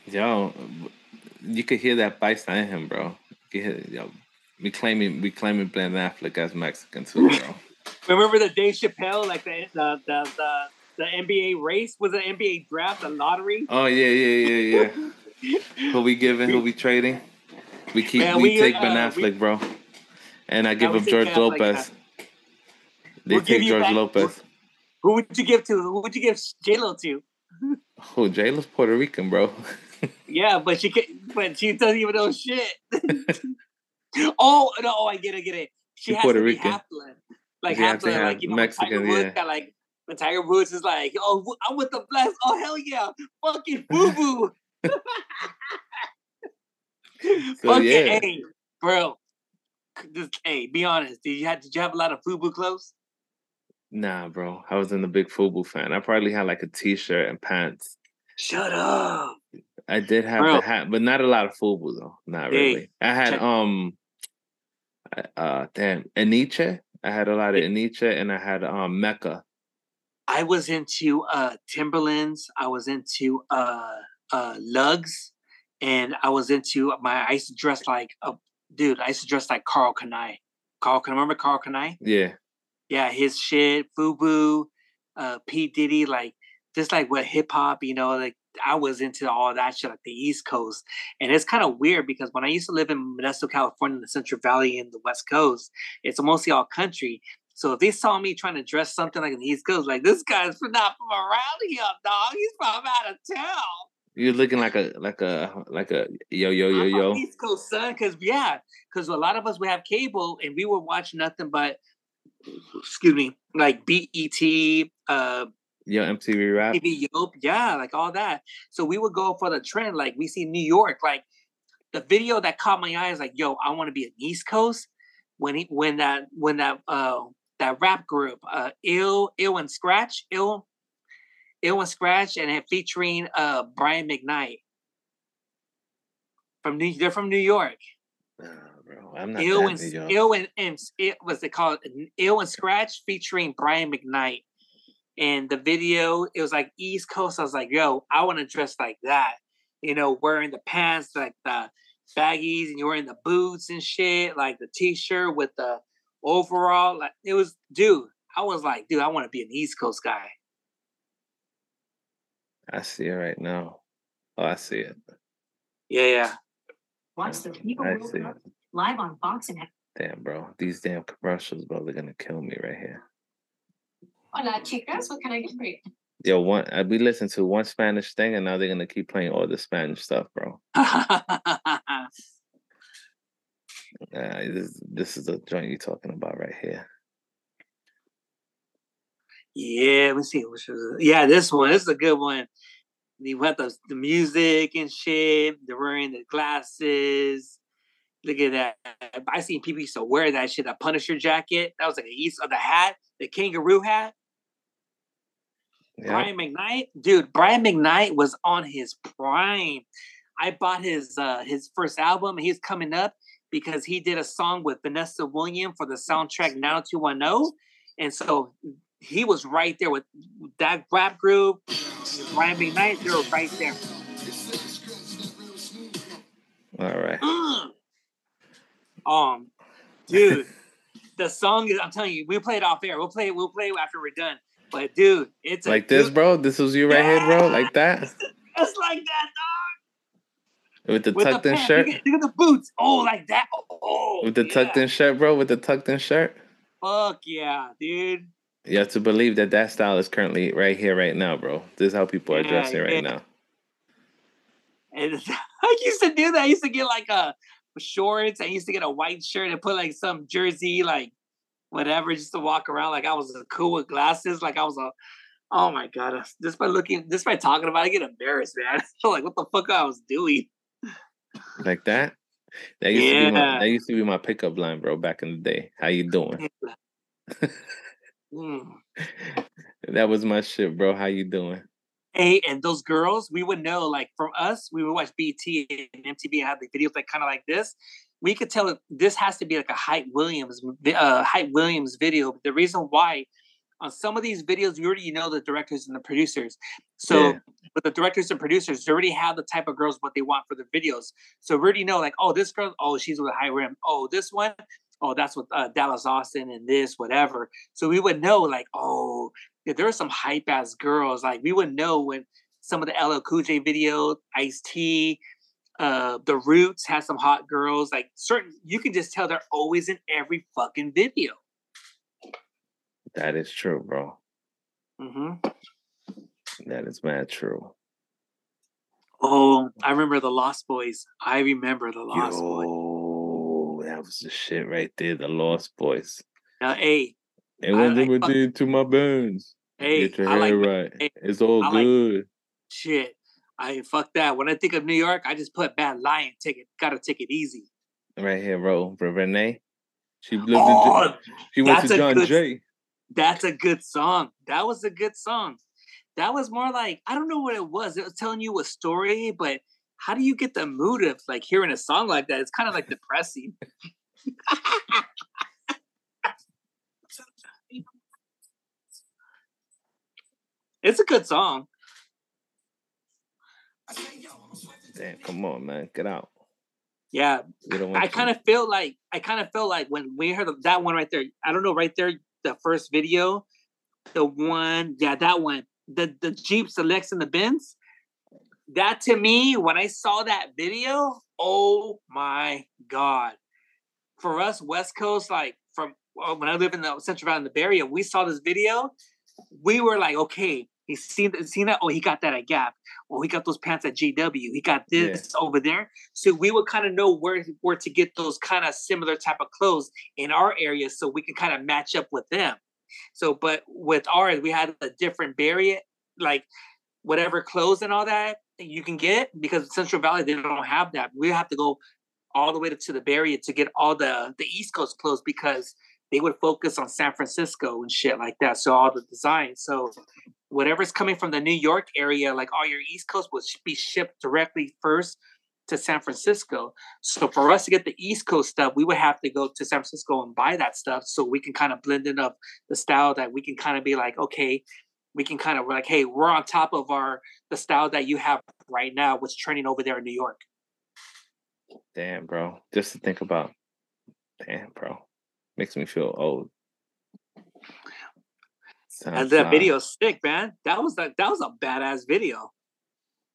Yo, you could hear that paisa in him, bro. You hear, yo, we claiming we claiming Ben Affleck as Mexican too, bro. Remember the Dave Chappelle, like the the the the, the NBA race was the NBA draft, the lottery. Oh yeah, yeah, yeah, yeah. who we giving? Who we trading? We keep Man, we, we, take uh, Ben we- Affleck, bro. And I give we him George Lopez. They we'll give take George back- Lopez. Who would you give to? Who would you give J Lo to? Oh, J Lo's Puerto Rican, bro. Yeah, but she can, but she doesn't even know shit. oh no! Oh, I get it, get it. She She's has Puerto to be Rican. half blood, like She half blood, like you know, when Tiger Mexican, Woods yeah. got like when Tiger Woods is like, oh, I'm with the blast. Oh hell yeah, fucking boo boo. So, yeah. hey, bro. Just hey, be honest. Did you have did you have a lot of FUBU clothes? Nah, bro. I wasn't a big Fubu fan. I probably had like a t-shirt and pants. Shut up. I did have Bro. the hat, but not a lot of Fubu though. Not Hey, really. I had check- um uh damn Enyce. I had a lot of Enyce and I had um Mecca. I was into uh Timberlands. I was into uh uh lugs, and I was into my. I used to dress like a dude. I used to dress like Karl Kani. Carl, can remember Karl Kani? Yeah. Yeah, his shit, Fubu, uh, P Diddy, like just like what hip hop. You know, like I was into all that shit, like the East Coast, and it's kind of weird because when I used to live in Modesto, California, in the Central Valley and the West Coast, it's mostly all country. So if they saw me trying to dress something like an East Coast, like this guy's from- not from around here, dog. He's from out of town. You're looking like a like a like a yo yo yo yo. East Coast, son. Because yeah, because a lot of us we have cable, and we would watch nothing but, excuse me, like BET, uh, Yo MTV rap. TV Yope, yeah, like all that. So we would go for the trend. Like we see New York, like the video that caught my eye is like, yo, I want to be an East Coast. When he when that when that uh that rap group, uh Ill Ill Al Skratch, Ill Ill Al Skratch, and it featuring uh Brian McKnight from New. They're from New York. Bro, I'm not Ill and. Ill and, and it was it called Ill Al Skratch featuring Brian McKnight. And the video, it was like East Coast. I was like, yo, I want to dress like that. You know, wearing the pants like the baggies and you're wearing the boots and shit, like the t-shirt with the overall. Like it was, dude. I was like, dude, I want to be an East Coast guy. I see it right now. Oh, I see it. Yeah, yeah. Watch the people I World see. Cup live on Fox and Damn, bro. These damn commercials, bro, they're gonna kill me right here. Hola, chicas. What can I get for you? Yo, one uh, we listened to one Spanish thing and now they're gonna keep playing all the Spanish stuff, bro. Uh, this this is the joint you're talking about right here. Yeah, let me see. Which was yeah, this one. This is a good one. You have the, the music and shit. They're wearing the glasses. Look at that. I seen people used to wear that shit, that Punisher jacket. That was like a East of the hat, the kangaroo hat. Brian McKnight, dude. Brian McKnight was on his prime. I bought his uh his first album. and He's coming up because he did a song with Vanessa Williams for the soundtrack 90210. And so he was right there with that rap group, Brian McKnight, they were right there. All right. Um, dude, the song is I'm telling you, we'll play it off air. We'll play it, we'll play it after we're done. But dude, it's a Like this, good- bro. This was you right here, bro. Like that. Just like that, dog. With the. With tucked the in pants. shirt. Look at, look at the boots. Oh, like that. Oh, With the tucked in shirt, bro. With the tucked in shirt. fuck yeah, dude. You have to believe that that style is currently right here, right now, bro. This is how people are Yeah, dressing right yeah. now. And I used to do that. I used to get like a shorts. I used to get a white shirt and put like some jersey, like whatever, just to walk around like I was cool with glasses, like I was a. Oh my god! Uh, just by looking, just by talking about, it, I get embarrassed, man. I feel like what the fuck I was doing. Like that. That used to be my Yeah. that used to be my pickup line, bro. Back in the day. How you doing? Mm. That was my shit, bro. How you doing? Hey, and those girls, we would know, like from us, we would watch BT and MTV had the videos like kind of like this. We could tell that this has to be like a Hype Williams, uh, Hype Williams video. The reason why on some of these videos, we already know the directors and the producers. So, Yeah. but the directors and producers they already have the type of girls what they want for their videos. So we already know, like, oh, this girl, oh, she's with a high rim. Oh, this one, oh, that's with uh, Dallas Austin and this, whatever. So we would know, like, oh, there are some hype ass girls, like we would know when some of the LL Cool J video, Ice T, uh, the Roots has some hot girls. Like certain, you can just tell they're always in every fucking video. That is true, bro. hmm That is mad true. Oh, I remember the Lost Boys. I remember the Lost Boys. That was the shit right there. The Lost Boys. Now, hey, And I what they like fuck- do to my bones. Hey, Get your I hair my- right. hey, it's all I like- good. shit. I fuck that. When I think of New York, I just put Bad Lion. Take it. Gotta take it easy. right here, bro. For Renee. She lived Oh, in she went to John good- Jay. That's a good song. That was a good song. That was more like I don't know what it was. It was telling you a story, but how do you get the mood of like hearing a song like that? It's kind of like depressing. it's a good song. Damn, come on, man. Get out. Yeah, We don't want I kind of feel like I kind of feel like when we heard of that one right there. I don't know right there, the first video, the one, yeah, that one, the the Jeeps, the Lex, and the Benz. That to me, when I saw that video, oh my god! For us West Coast, like from uh, when I live in the Central Valley in the Bay Area, we saw this video. We were like, okay, he's seen seen that. Oh, he got that at Gap. Oh, he got those pants at GW. He got Yeah. this over there. So we would kind of know where where to get those kind of similar type of clothes in our area, so we can kind of match up with them. So, but with ours, we had a different barrier, like whatever clothes and all that you can get because Central Valley they don't have that. We have to go all the way to, the Bay Area to get all the the East Coast clothes because they would focus on San Francisco and shit like that. So all the designs. So whatever's coming from the New York area, like all your East Coast, will be shipped directly first to San Francisco. So for us to get the East Coast stuff, we would have to go to San Francisco and buy that stuff so we can kind of blend it up the style that we can kind of be like, okay, we can kind of we're like, hey, we're on top of our the style that you have right now, what's trending over there in New York. Damn, bro. Just to think about. Damn, bro. Makes me feel old. And that uh fly. video's sick, man. That was like that was a badass video.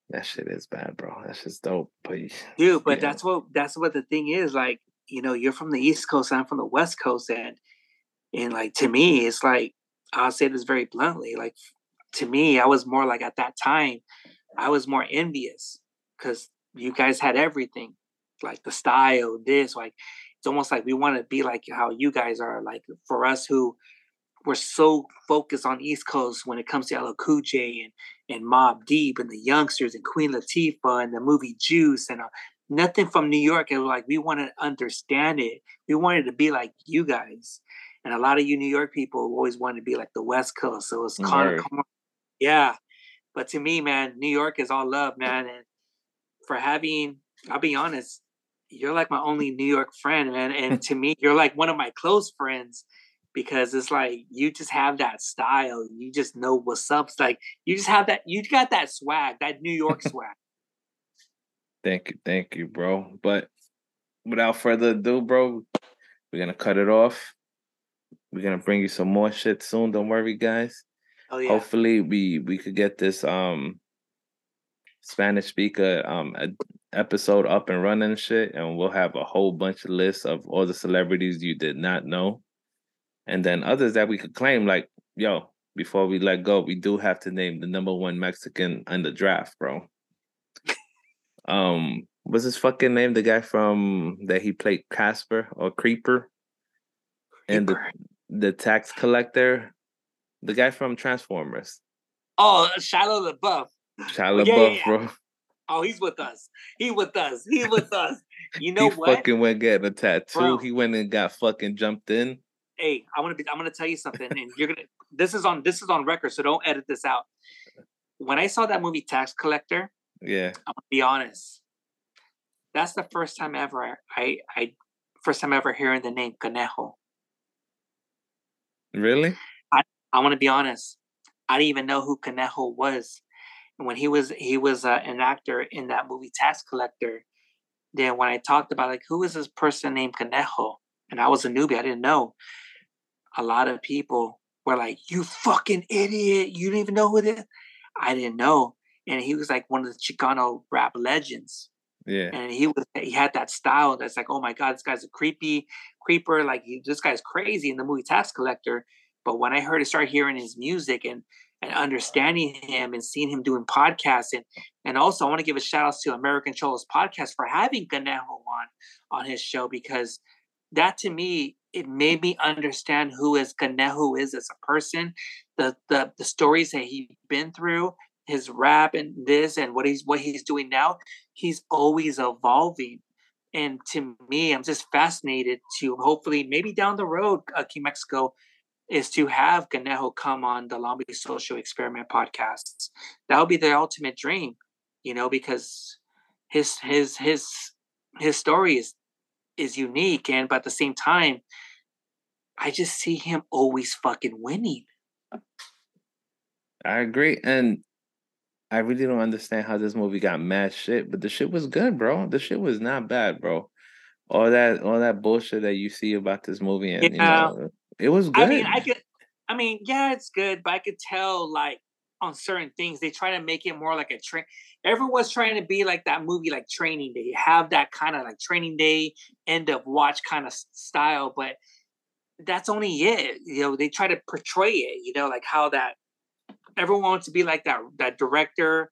That shit is bad, bro. That's just dope. But dude but yeah. that's what that's what the thing is like you know you're from the east coast i'm from the west coast and and like to me it's like i'll say this very bluntly like to me i was more like at that time i was more envious because you guys had everything like the style this like it's almost like we want to be like how you guys are like for us who we're so focused on East Coast when it comes to LL Cool J and and Mobb Deep and the youngsters and Queen Latifah and the movie Juice and uh, nothing from New York. And like we want to understand it. We wanted to be like you guys, and a lot of you New York people always wanted to be like the West Coast. So it's kind of yeah. But to me, man, New York is all love, man. And for having, I'll be honest, you're like my only New York friend, man. And to me, you're like one of my close friends because it's like you just have that style. You just know what's up. It's like you just have that. You got that swag, that New York swag. Thank you, thank you, bro. But without further ado, bro, we're gonna cut it off. We're gonna bring you some more shit soon. Don't worry, guys. Oh yeah. Hopefully, we we could get this um Spanish speaker um episode up and running and shit, and we'll have a whole bunch of lists of all the celebrities you did not know, and then others that we could claim. Like, yo, before we let go, we do have to name the number one Mexican in the draft, bro. Um, what's his fucking name? The guy from that he played Casper or Creeper, and the the tax collector, the guy from Transformers, Oh, Shiloh LaBeouf. Shia Yeah, LaBeouf, yeah. bro. Oh, he's with us. He with us. He with us. You know he what? fucking went getting a tattoo. Bro. He went and got fucking jumped in. hey, I want to be. I'm going to tell you something, and you're gonna. This is on. This is on record, so don't edit this out. When I saw that movie Tax Collector, Yeah. I'm gonna be honest. That's the first time ever I, I, I first time ever hearing the name Conejo. Really? I, I want to be honest. I didn't even know who Conejo was. And when he was he was uh, an actor in that movie Tax Collector, then when I talked about like who is this person named Conejo, and I was a newbie, I didn't know. A lot of people were like, "You fucking idiot! You didn't even know who this." I didn't know, and he was like one of the Chicano rap legends Yeah. and he was he had that style that's like, oh my god, this guy's a creepy creeper, like he, this guy's crazy in the movie Tax Collector. But when I heard it, started hearing his music and and understanding him and seeing him doing podcasts and and also I want to give a shout out to American Cholos podcast for having Conejo on on his show because that to me it made me understand who is Conejo is as a person, the the the stories that he's been through, his rap and this and what he's what he's doing now. He's always evolving. And to me, I'm just fascinated to hopefully maybe down the road, uh, Mexico, is to have Conejo come on the Long Beach Social Experiment podcasts. That would be the ultimate dream, you know, because his his his his story is is unique, and but at the same time, I just see him always fucking winning. I agree. And I really don't understand how this movie got mad shit, but the shit was good, bro. The shit was not bad, bro. All that all that bullshit that you see about this movie and you know it was good. I mean, I could. I mean, yeah, it's good, but I could tell like on certain things they try to make it more like a train. Everyone's trying to be like that movie, like Training Day. Have that kind of like Training Day end of watch kind of style, but that's only it. You know, they try to portray it. You know, like how that everyone wants to be like that that director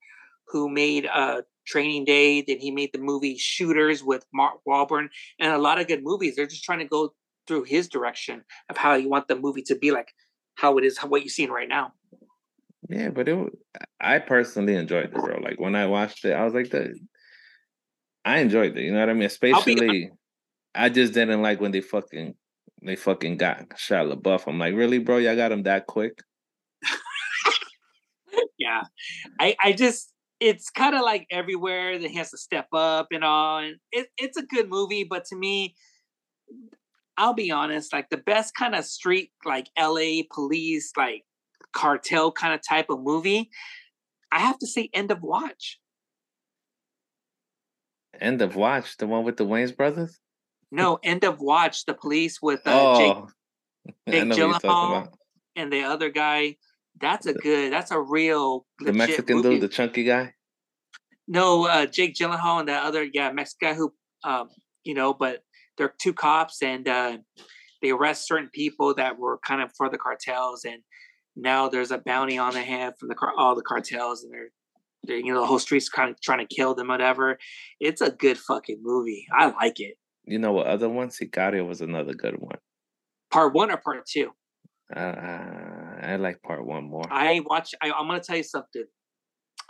who made uh Training Day. Then he made the movie Shooters with Mark Wahlberg and a lot of good movies. They're just trying to go through his direction of how you want the movie to be like how it is, how, what you're seeing right now. Yeah, but it I personally enjoyed it, bro. Like when I watched it, I was like the I enjoyed it, you know what I mean? Especially I just didn't like when they fucking they fucking got Shia LaBeouf. I'm like, really, bro? Y'all got him that quick? Yeah, I I just it's kind of like everywhere that he has to step up and all, and it, it's a good movie, but to me, I'll be honest, like the best kind of street like L.A. police like cartel kind of type of movie, I have to say End of Watch. End of Watch, the one with the Wayans brothers? No, End of Watch, the police with uh, Jake oh, Jake know what you're talking Gyllenhaal and the other guy. That's a good. That's a real The Mexican movie. dude, the chunky guy. No, uh, Jake Gyllenhaal and that other yeah Mexican guy who, um, you know, but they're two cops and uh, they arrest certain people that were kind of for the cartels, and now there's a bounty on their head from the car- all the cartels, and they're, they're you know the whole street's kind of trying to kill them, whatever. It's a good fucking movie. I like it. You know what other one? Sicario was another good one. Part one or part two? Uh, I like part one more. I watch. I, I'm gonna tell you something.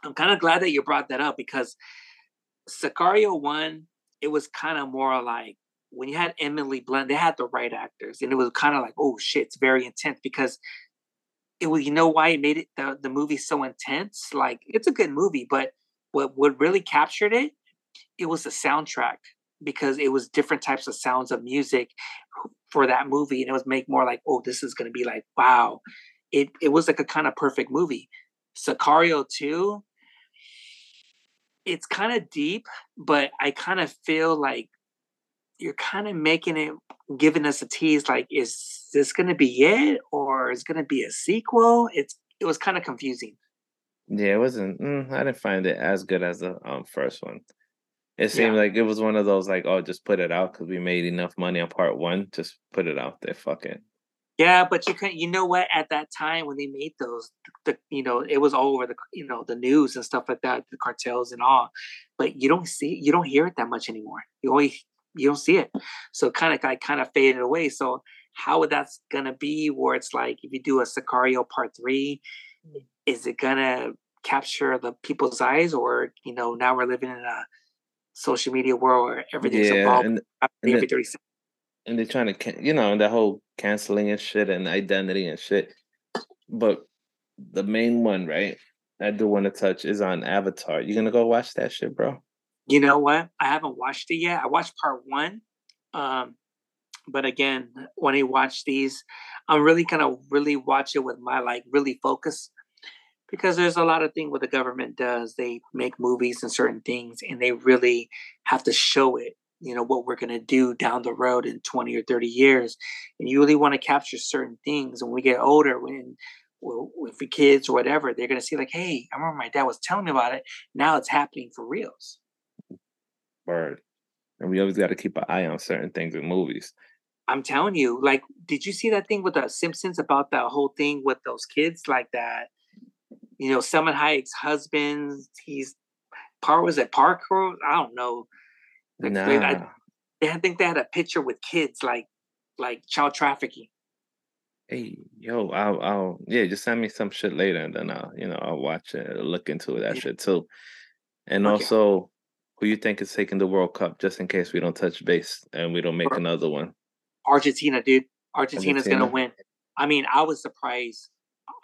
I'm kind of glad that you brought that up because Sicario one, it was kind of more like when you had Emily Blunt, they had the right actors, and it was kind of like, oh shit, it's very intense because it was. You know why it made it the the movie so intense? Like it's a good movie, but what what really captured it, it was the soundtrack because it was different types of sounds of music for that movie, and it was make more like, oh, this is gonna be like, wow. It it was like a kind of perfect movie. Sicario 2, it's kind of deep, but I kind of feel like you're kind of making it, giving us a tease. Like, is this going to be it, or is going to be a sequel? It's it was kind of confusing. Yeah, it wasn't. Mm, I didn't find it as good as the um first one. It seemed Yeah. like it was one of those like, oh, just put it out because we made enough money on part one. Just put it out there. Fuck it. Yeah, but you can you know what? At that time when they made those, the you know it was all over the you know the news and stuff like that, the cartels and all. But you don't see, you don't hear it that much anymore. You only you don't see it, so kind of like kind of faded away. So how would that's gonna be? Where it's like if you do a Sicario Part Three, mm. is it gonna capture the people's eyes, or you know, now we're living in a social media world where everything's Yeah, involved and- every and the- 30 seconds. and they're trying to, you know, that whole canceling and shit and identity and shit. But the main one, right? I do want to touch is on Avatar. You gonna go watch that shit, bro? You know what? I haven't watched it yet. I watched part one. Um, but again, when I watch these, I'm really gonna really watch it with my like really focus because there's a lot of things what the government does. They make movies and certain things, and they really have to show it. You know what we're gonna do down the road in 20 or 30 years, and you really want to capture certain things. When we get older, when if we kids or whatever, they're gonna see like, hey, I remember my dad was telling me about it. Now it's happening for reals. Word. And we always got to keep an eye on certain things in movies. I'm telling you, like, did you see that thing with the Simpsons about that whole thing with those kids? Like that, you know, Salma Hayek's husband, he's part was it Parker? I don't know. They- I, I think they had a picture with kids, like, like child trafficking. Hey, yo, I'll, I'll, yeah, just send me some shit later, and then I'll, you know, I'll watch it, look into that shit too. And Okay. also, who you think is taking the World Cup, just in case we don't touch base and we don't make Or- another one? Argentina, dude. Argentina's gonna win. I mean, I was surprised.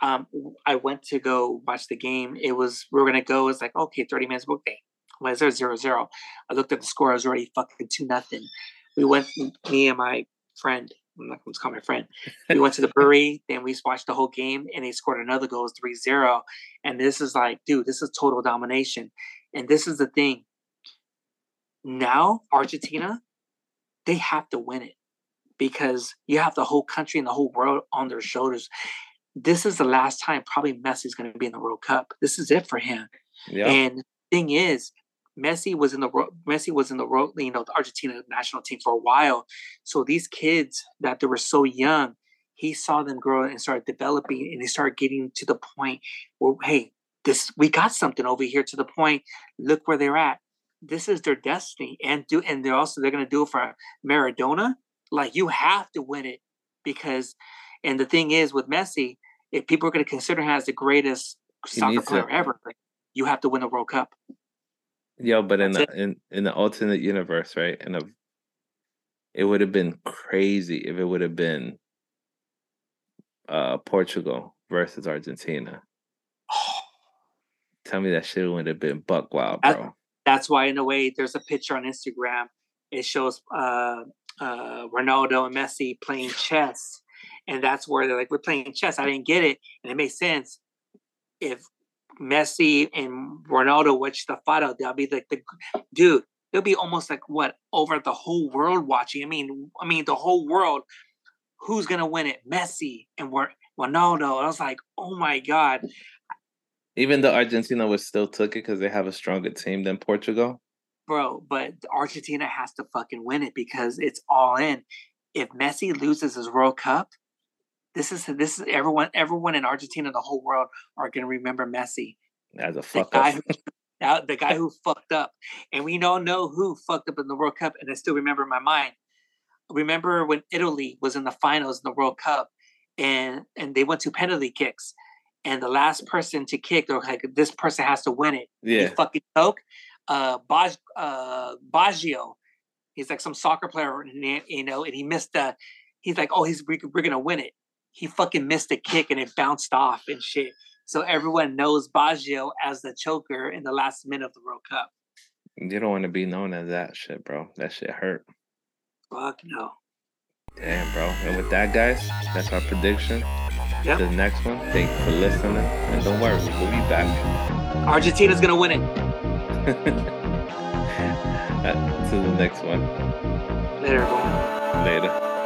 Um, I went to go watch the game. It was we were gonna go. It's like okay, thirty minutes. Okay, why is there zero zero? I looked at the score. I was already fucking two nothing. We went. Me and my friend. I'm not going to call my friend. We went to the brewery. Then we watched the whole game, and they scored another goal. It's 3-0. And this is like, dude, this is total domination. And this is the thing. Now Argentina, they have to win it because you have the whole country and the whole world on their shoulders. This is the last time probably Messi's going to be in the World Cup. This is it for him. Yeah. And thing is, Messi was in the Messi was in the world, you know, the Argentina national team for a while. So these kids that they were so young, he saw them grow and start developing, and they start getting to the point where, hey, this we got something over here. To the point, look where they're at. This is their destiny, and do and they're also they're going to do it for Maradona. Like you have to win it because, and the thing is with Messi, if people are going to consider him as the greatest He soccer needs to- player ever, you have to win the World Cup. Yo, but in the in in the alternate universe, right? In a, it would have been crazy if it would have been uh Portugal versus Argentina. Tell me that shit would have been buck wild, bro. That's why, in a way, there's a picture on Instagram. It shows uh, uh, Ronaldo and Messi playing chess, and that's where they're like, "We're playing chess." I didn't get it, and it makes sense. If Messi and Ronaldo watch the final, they'll be like the dude. They'll be almost like what over the whole world watching. I mean, I mean the whole world. Who's gonna win it? Messi and Ronaldo. And I was like, oh my god. Even though Argentina was still took it because they have a stronger team than Portugal. bro. But Argentina has to fucking win it because it's all in. If Messi loses his World Cup, this is this is everyone everyone in Argentina, the whole world are gonna remember Messi, As a the fuck guy up. who uh, the guy who fucked up, and we don't know who fucked up in the World Cup, and I still remember in my mind. Remember when Italy was in the finals in the World Cup, and and they went to penalty kicks, and the last person to kick, they're like, this person has to win it Yeah. he fucking choke. Uh, Baj, uh, Baggio, he's like some soccer player, you know, and he missed the. He's like, oh, he's we're, we're gonna win it. He fucking missed a kick and it bounced off and shit. So everyone knows Baggio as the choker in the last minute of the World Cup. You don't want to be known as that shit, bro. That shit hurt. Fuck no. Damn, bro. And with that, guys, that's our prediction. Yep. The next one. Thank you for listening. And don't worry, we'll be back. Argentina's gonna win it. Uh, to the next one. Later, everyone. Later.